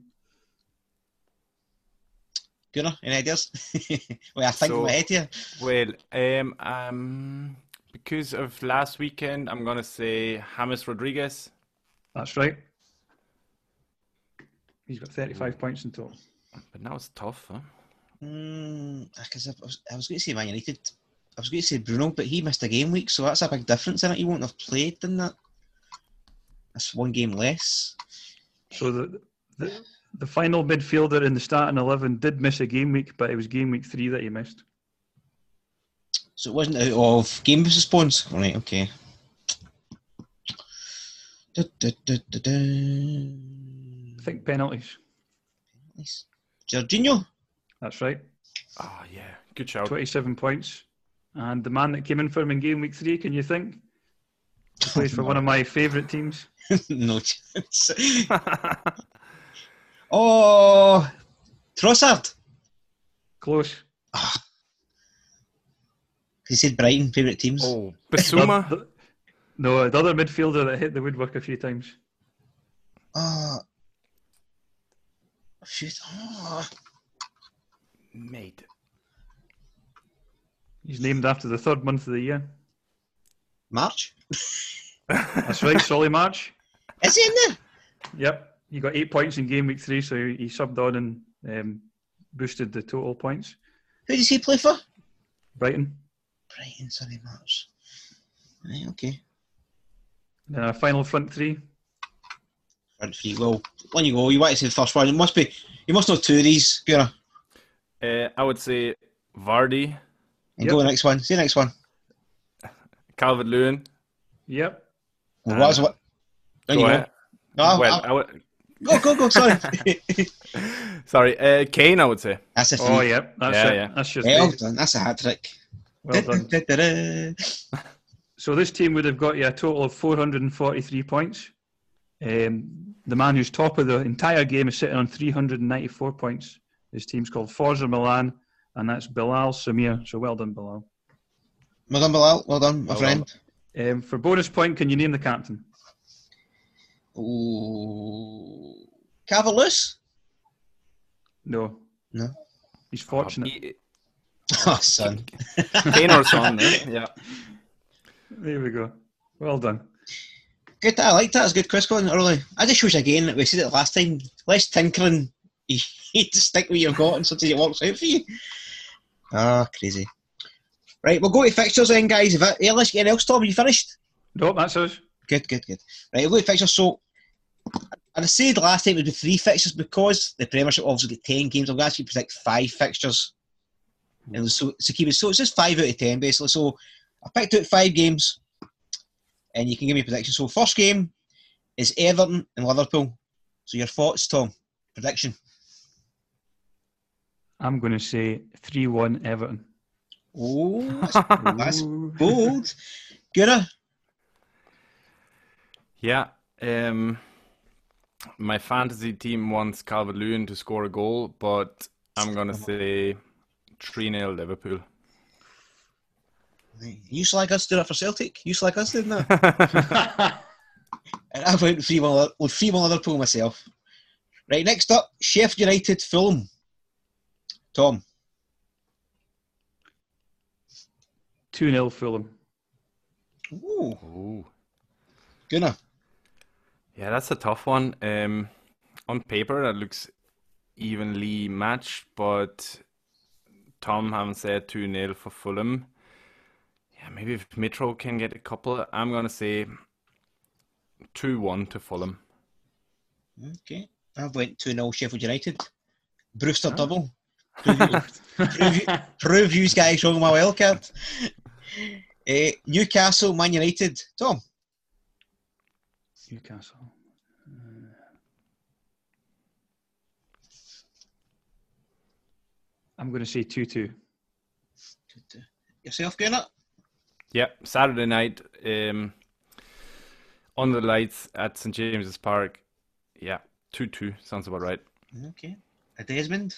Gunnar, any ideas? well, I think in So- my head here. Well, um, um, because of last weekend, I'm gonna say James Rodriguez. That's right. He's got 35 points in total. But now it's tough, huh? Mm, because I, was, I was going to say Man United. I was going to say Bruno, but he missed a game week, so that's a big difference in it. He won't have played in that. That's one game less. So the, the the final midfielder in the starting eleven did miss a game week, but it was game week three that he missed. So it wasn't out of game versus response. Right, okay. Du- du- du- du- du. I think penalties. Nice. Jorginho? That's right. Oh yeah, good shout. Twenty-seven points. And the man that came in for him in game week three, can you think? He plays for one of my favourite teams. no chance. oh, Trossard. Close. Ah. He said Brighton, favourite teams. oh, Bissouma. The- no, the other midfielder that hit the woodwork a few times. Oh. Shoot. Oh. Mate. He's named after the third month of the year. March? That's right, Solly March. Is he in there? Yep, he got eight points in game week three, so he he subbed on and um, boosted the total points. Who does he play for? Brighton. Brighton, sorry, March. Right, okay. Then our final front three. Front three. Well, when you go, you want to say the first one. It must be. You must know two of these, Gunnar. Uh, I would say Vardy, And Yep. go the next one. See the next one. Calvert Lewin. Yep. Well, what is what? There you go. ahead. No, well, I- I would, go, go, go. Sorry. sorry, uh, Kane. I would say. That's a feat. Oh, yep. That's Yeah, it. yeah. That's just Well done. That's a hat trick. well done. So this team would have got you a total of 443 points. Um, the man who's top of the entire game is sitting on 394 points. His team's called Forza Milan, and that's Bilal Samir. So well done, Bilal. well done, Bilal. Well done, my Well friend. Um, for bonus point, can you name the captain? Ooh. Cavaliers? No, No. he's fortunate. He- Oh, son. Kane or Son, eh? yeah. There we go. Well done. Good. I like that. It's good quiz going early. I just wish again that we said it last time. Less tinkering. You need to stick with your got and sometimes it works out for you. Ah, crazy. Right, we'll go to fixtures then, guys. If that, yeah, let's get else, Tom. You finished? Nope, that's us. Good, good, good. Right, we'll go to fixtures. So, and I said last time it would be three fixtures because the Premiership obviously got 10 games. I'm going to actually predict five fixtures. And so, so keep it. So it's just five out of 10, basically. So I picked out five games and you can give me a prediction. So, first game is Everton and Liverpool. So, your thoughts, Tom? Prediction. I'm going to say 3 1 Everton. Oh, that's, that's bold. Gunnar? Yeah. Um, my fantasy team wants Calvert Lewin to score a goal, but I'm going to say 3 0 Liverpool. You used to like us doing it for Celtic. You used to like us doing that. and I went 3 1 with 3 1 Liverpool myself. Right, next up, Sheffield United Fulham. Tom. 2 0 Fulham. Ooh, Ooh. Gunnar. Yeah, that's a tough one. Um, on paper, that looks evenly matched, but Tom having said 2 0 for Fulham. Yeah, maybe if Mitro can get a couple, I'm going to say 2 1 to Fulham. Okay. I went 2 0 Sheffield United. Brewster double. Prove, you, prove, you, guys wrong on my wildcard. Uh, Newcastle, Man United. Tom. Newcastle. Uh, I'm going to say 2 2. Yourself, Gunnar? Yeah, Saturday night um, on the lights at St James's Park. Yeah, 2 2. Sounds about right. Okay. A Desmond.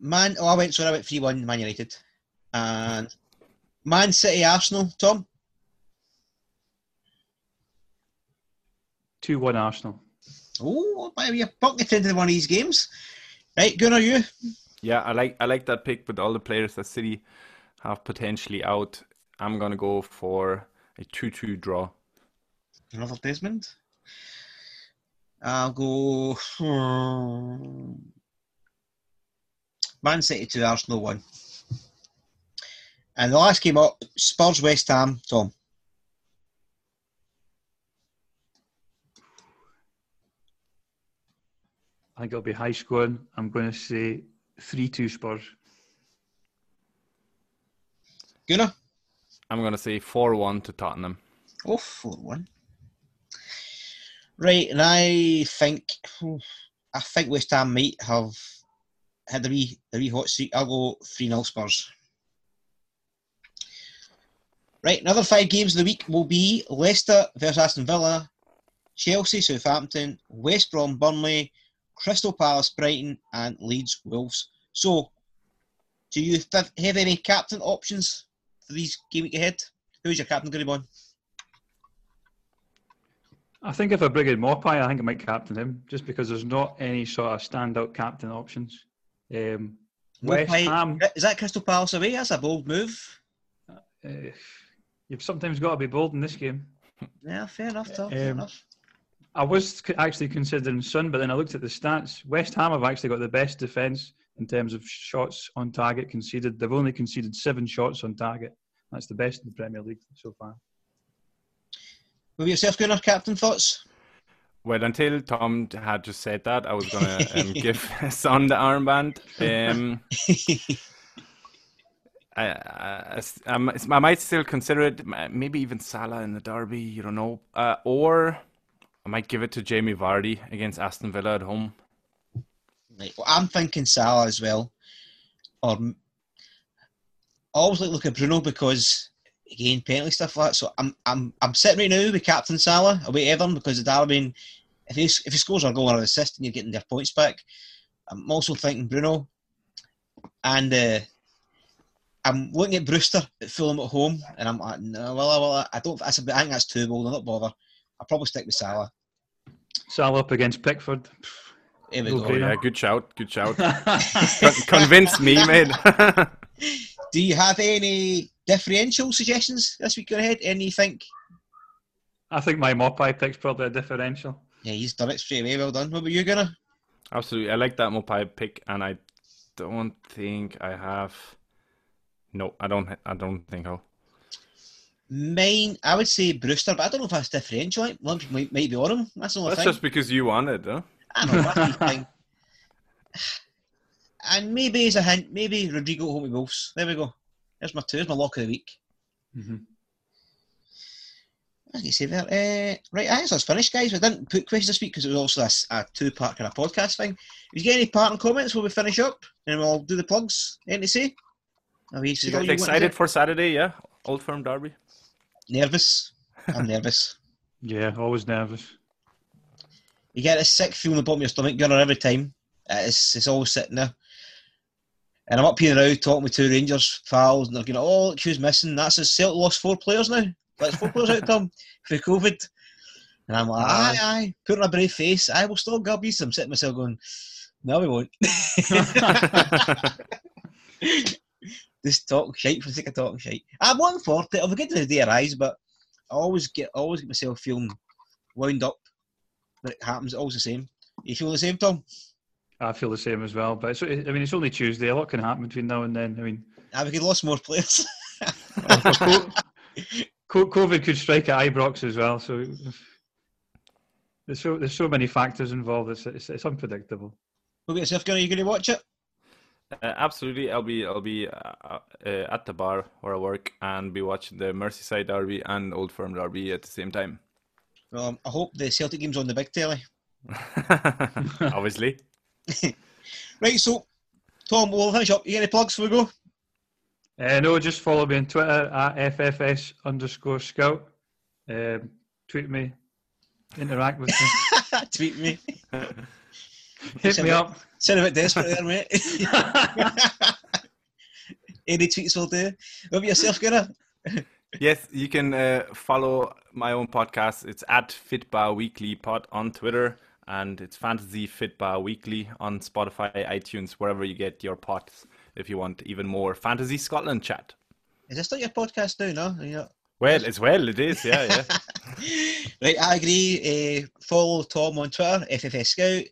Man, oh, I went, sorry, I went 3 1 Man United. And Man City Arsenal, Tom. 2 1 Arsenal. Oh, might be a pocket into one of these games. Right, Gunnar, you? Yeah, I like I like that pick with all the players that City have potentially out. I'm gonna go for a two-two draw. Another Desmond. I'll go. hmm, Man City 2, Arsenal 1. And the last game up, Spurs West Ham, Tom. I think it'll be high scoring. I'm going to say 3 2 Spurs. Gunnar? I'm gonna say four-one to Tottenham. Oh, 4 1. Right, and I think I think West Ham might have had the wee, the wee hot seat. I'll go 3 0 Spurs. Right, another five games of the week will be Leicester versus Aston Villa, Chelsea, Southampton, West Brom, Burnley, Crystal Palace, Brighton, and Leeds, Wolves. So, do you have any captain options these game week ahead? Who's your captain going to be on? I think if I bring in Maupay, I think I might captain him, just because there's not any sort of standout captain options. Um, West Ham, Is that Crystal Palace away? That's a bold move. uh, you've sometimes got to be bold in this game. Yeah, fair enough, Tom. Fair Um, enough. I was actually considering Son, but then I looked at the stats. West Ham have actually got the best defence in terms of shots on target conceded. They've only conceded seven shots on target. That's the best in the Premier League so far. With yourself, Gunnar, captain thoughts? Well, until Tom had just said that, I was gonna um, give Son the armband. Um, I, I, I, I might still consider it. Maybe even Salah in the derby. You don't know. Uh, or I might give it to Jamie Vardy against Aston Villa at home. Right. Well, I'm thinking Salah as well. Or I always like look at Bruno because again penalty stuff like that. So I'm I'm I'm sitting right now with Captain Salah away Everton because the Derby. If he if he scores a goal or an assist and you're getting their points back, I'm also thinking Bruno, and uh, I'm looking at Brewster at Fulham at home, and I'm like, no, well, well, I don't. That's I think that's too bold. I'm not bother. I'll probably stick with Salah. Salah up against Pickford. Here we No go. Oh, yeah, good shout, good shout. Con- convinced me, mate. Do you have any differential suggestions this week? Go ahead. Any you think? I think my Maupay pick's probably a differential. Yeah, he's done it straight away. Well done. What about you, gonna? Absolutely, I like that Maupay pick, and I don't think I have. No, I don't. I don't think I'll. Mine, I would say Brewster, but I don't know if that's differential. Like, Lump might, might be on him. That's the only That's thing. just because you won it, huh? I know that's my thing. And maybe as a hint, maybe Rodrigo home with Wolves. There we go. There's my two. There's my lock of the week. Mhm. What did you say there? Uh, right, I guess that's finished, guys. We didn't put questions this week because it was also a two-part kind of podcast thing. If you get any parting comments before we finish up, and we'll do the plugs. Anything to say? Have you, You got guys you want to excited for Saturday? Yeah, Old Firm Derby. Nervous. I'm nervous. Yeah, always nervous. You get a sick feeling in the bottom of your stomach, Gunner, every time. It's, it's always sitting there. And I'm up here now talking with two Rangers pals, and they're going, oh, look who's missing. That's his Celtic lost four players now. That's four players out, Tom, for COVID. And I'm like, aye, aye, putting a brave face. I will still grab these. I'm sitting myself going, no, we won't. Just talk shite for the sake of talking shite. I'm to it. I'll get to the day arise, but I always get, I always get myself feeling wound up But it happens. Always the same. You feel the same, Tom? I feel the same as well. But it's, I mean, it's only Tuesday. A lot can happen between now and then. I mean, Ah, we could lost more players. co- co- COVID could strike at Ibrox as well. So there's so there's so many factors involved. It's it's, it's unpredictable. Look at yourself, Gunnar. Are you going to watch it? Uh, absolutely, I'll be I'll be uh, uh, at the bar where I work and be watching the Merseyside Derby and Old Firm Derby at the same time. Um, I hope the Celtic game's on the big telly. Obviously. Right, so, Tom, we'll finish up. You get any plugs before we go? Uh, no, just follow me on Twitter at FFS underscore scout. Um, tweet me, interact with me, Tweet me. Hit me up. Sound a bit desperate there, mate. Any tweets will do. What about yourself, Gunnar? Yes, you can uh, follow my own podcast. It's at Fitbar Weekly Pod on Twitter, and it's Fantasy Fitbar Weekly on Spotify, iTunes, wherever you get your pods. If you want even more Fantasy Scotland chat. Is this not your podcast now, no? Are Well, as well, it is. Yeah, yeah. right, I agree. Uh, follow Tom on Twitter, FFS Scout,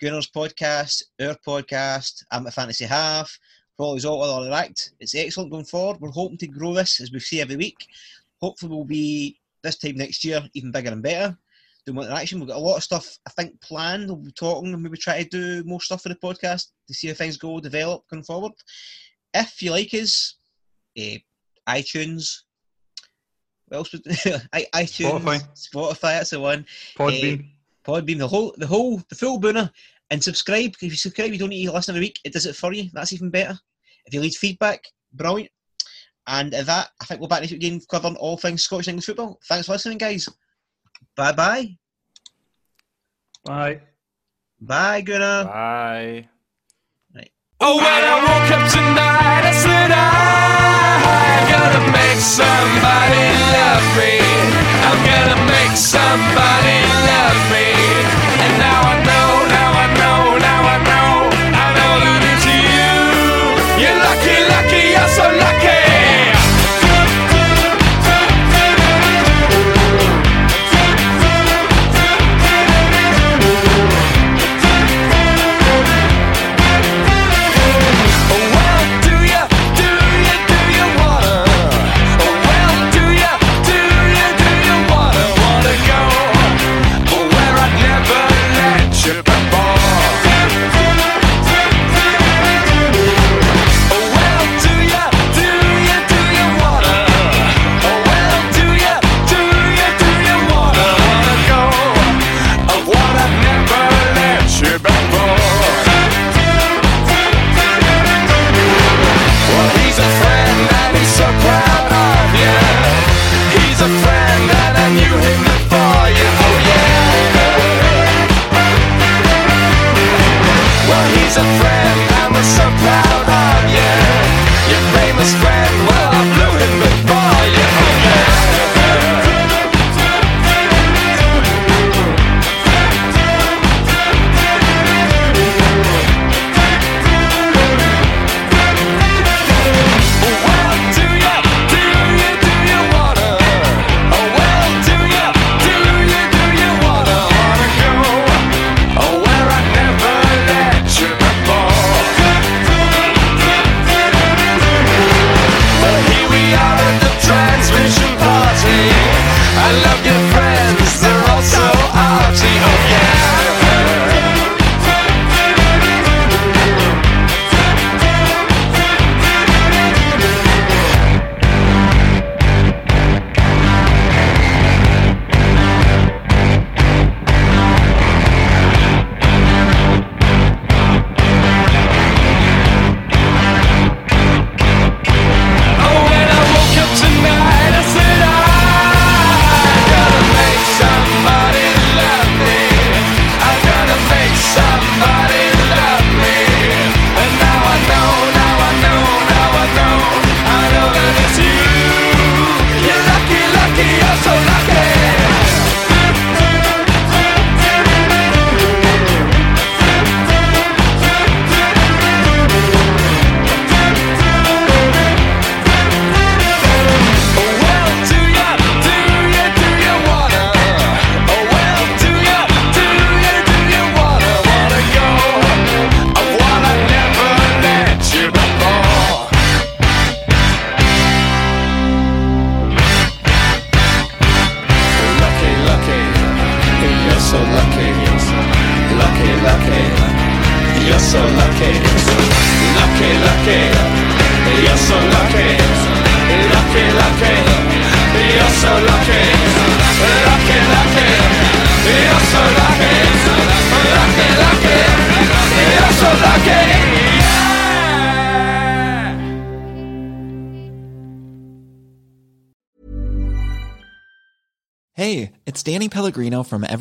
Gunnar's podcast, our podcast, I'm a Fantasy Half. Us all the act. It's excellent going forward. We're hoping to grow this as we see every week. Hopefully, we'll be this time next year even bigger and better. Doing more interaction. We've got a lot of stuff I think planned. We'll be talking and maybe try to do more stuff for the podcast to see how things go, develop going forward. If you like us, uh, iTunes, what else? I- iTunes, Spotify. Spotify. That's the one. Podbean. Podbean, the whole, the whole, the full booner, and subscribe. If you subscribe, you don't need to listen every week. It does it for you. That's even better. If you need feedback, brilliant. And at that, I think we'll back next week again covering all things Scottish English football. Thanks for listening, guys. Bye bye. Bye. Bye, Gunnar. Bye. Oh, when I woke up tonight, I said I gotta make somebody love me. I'm gonna make somebody love me.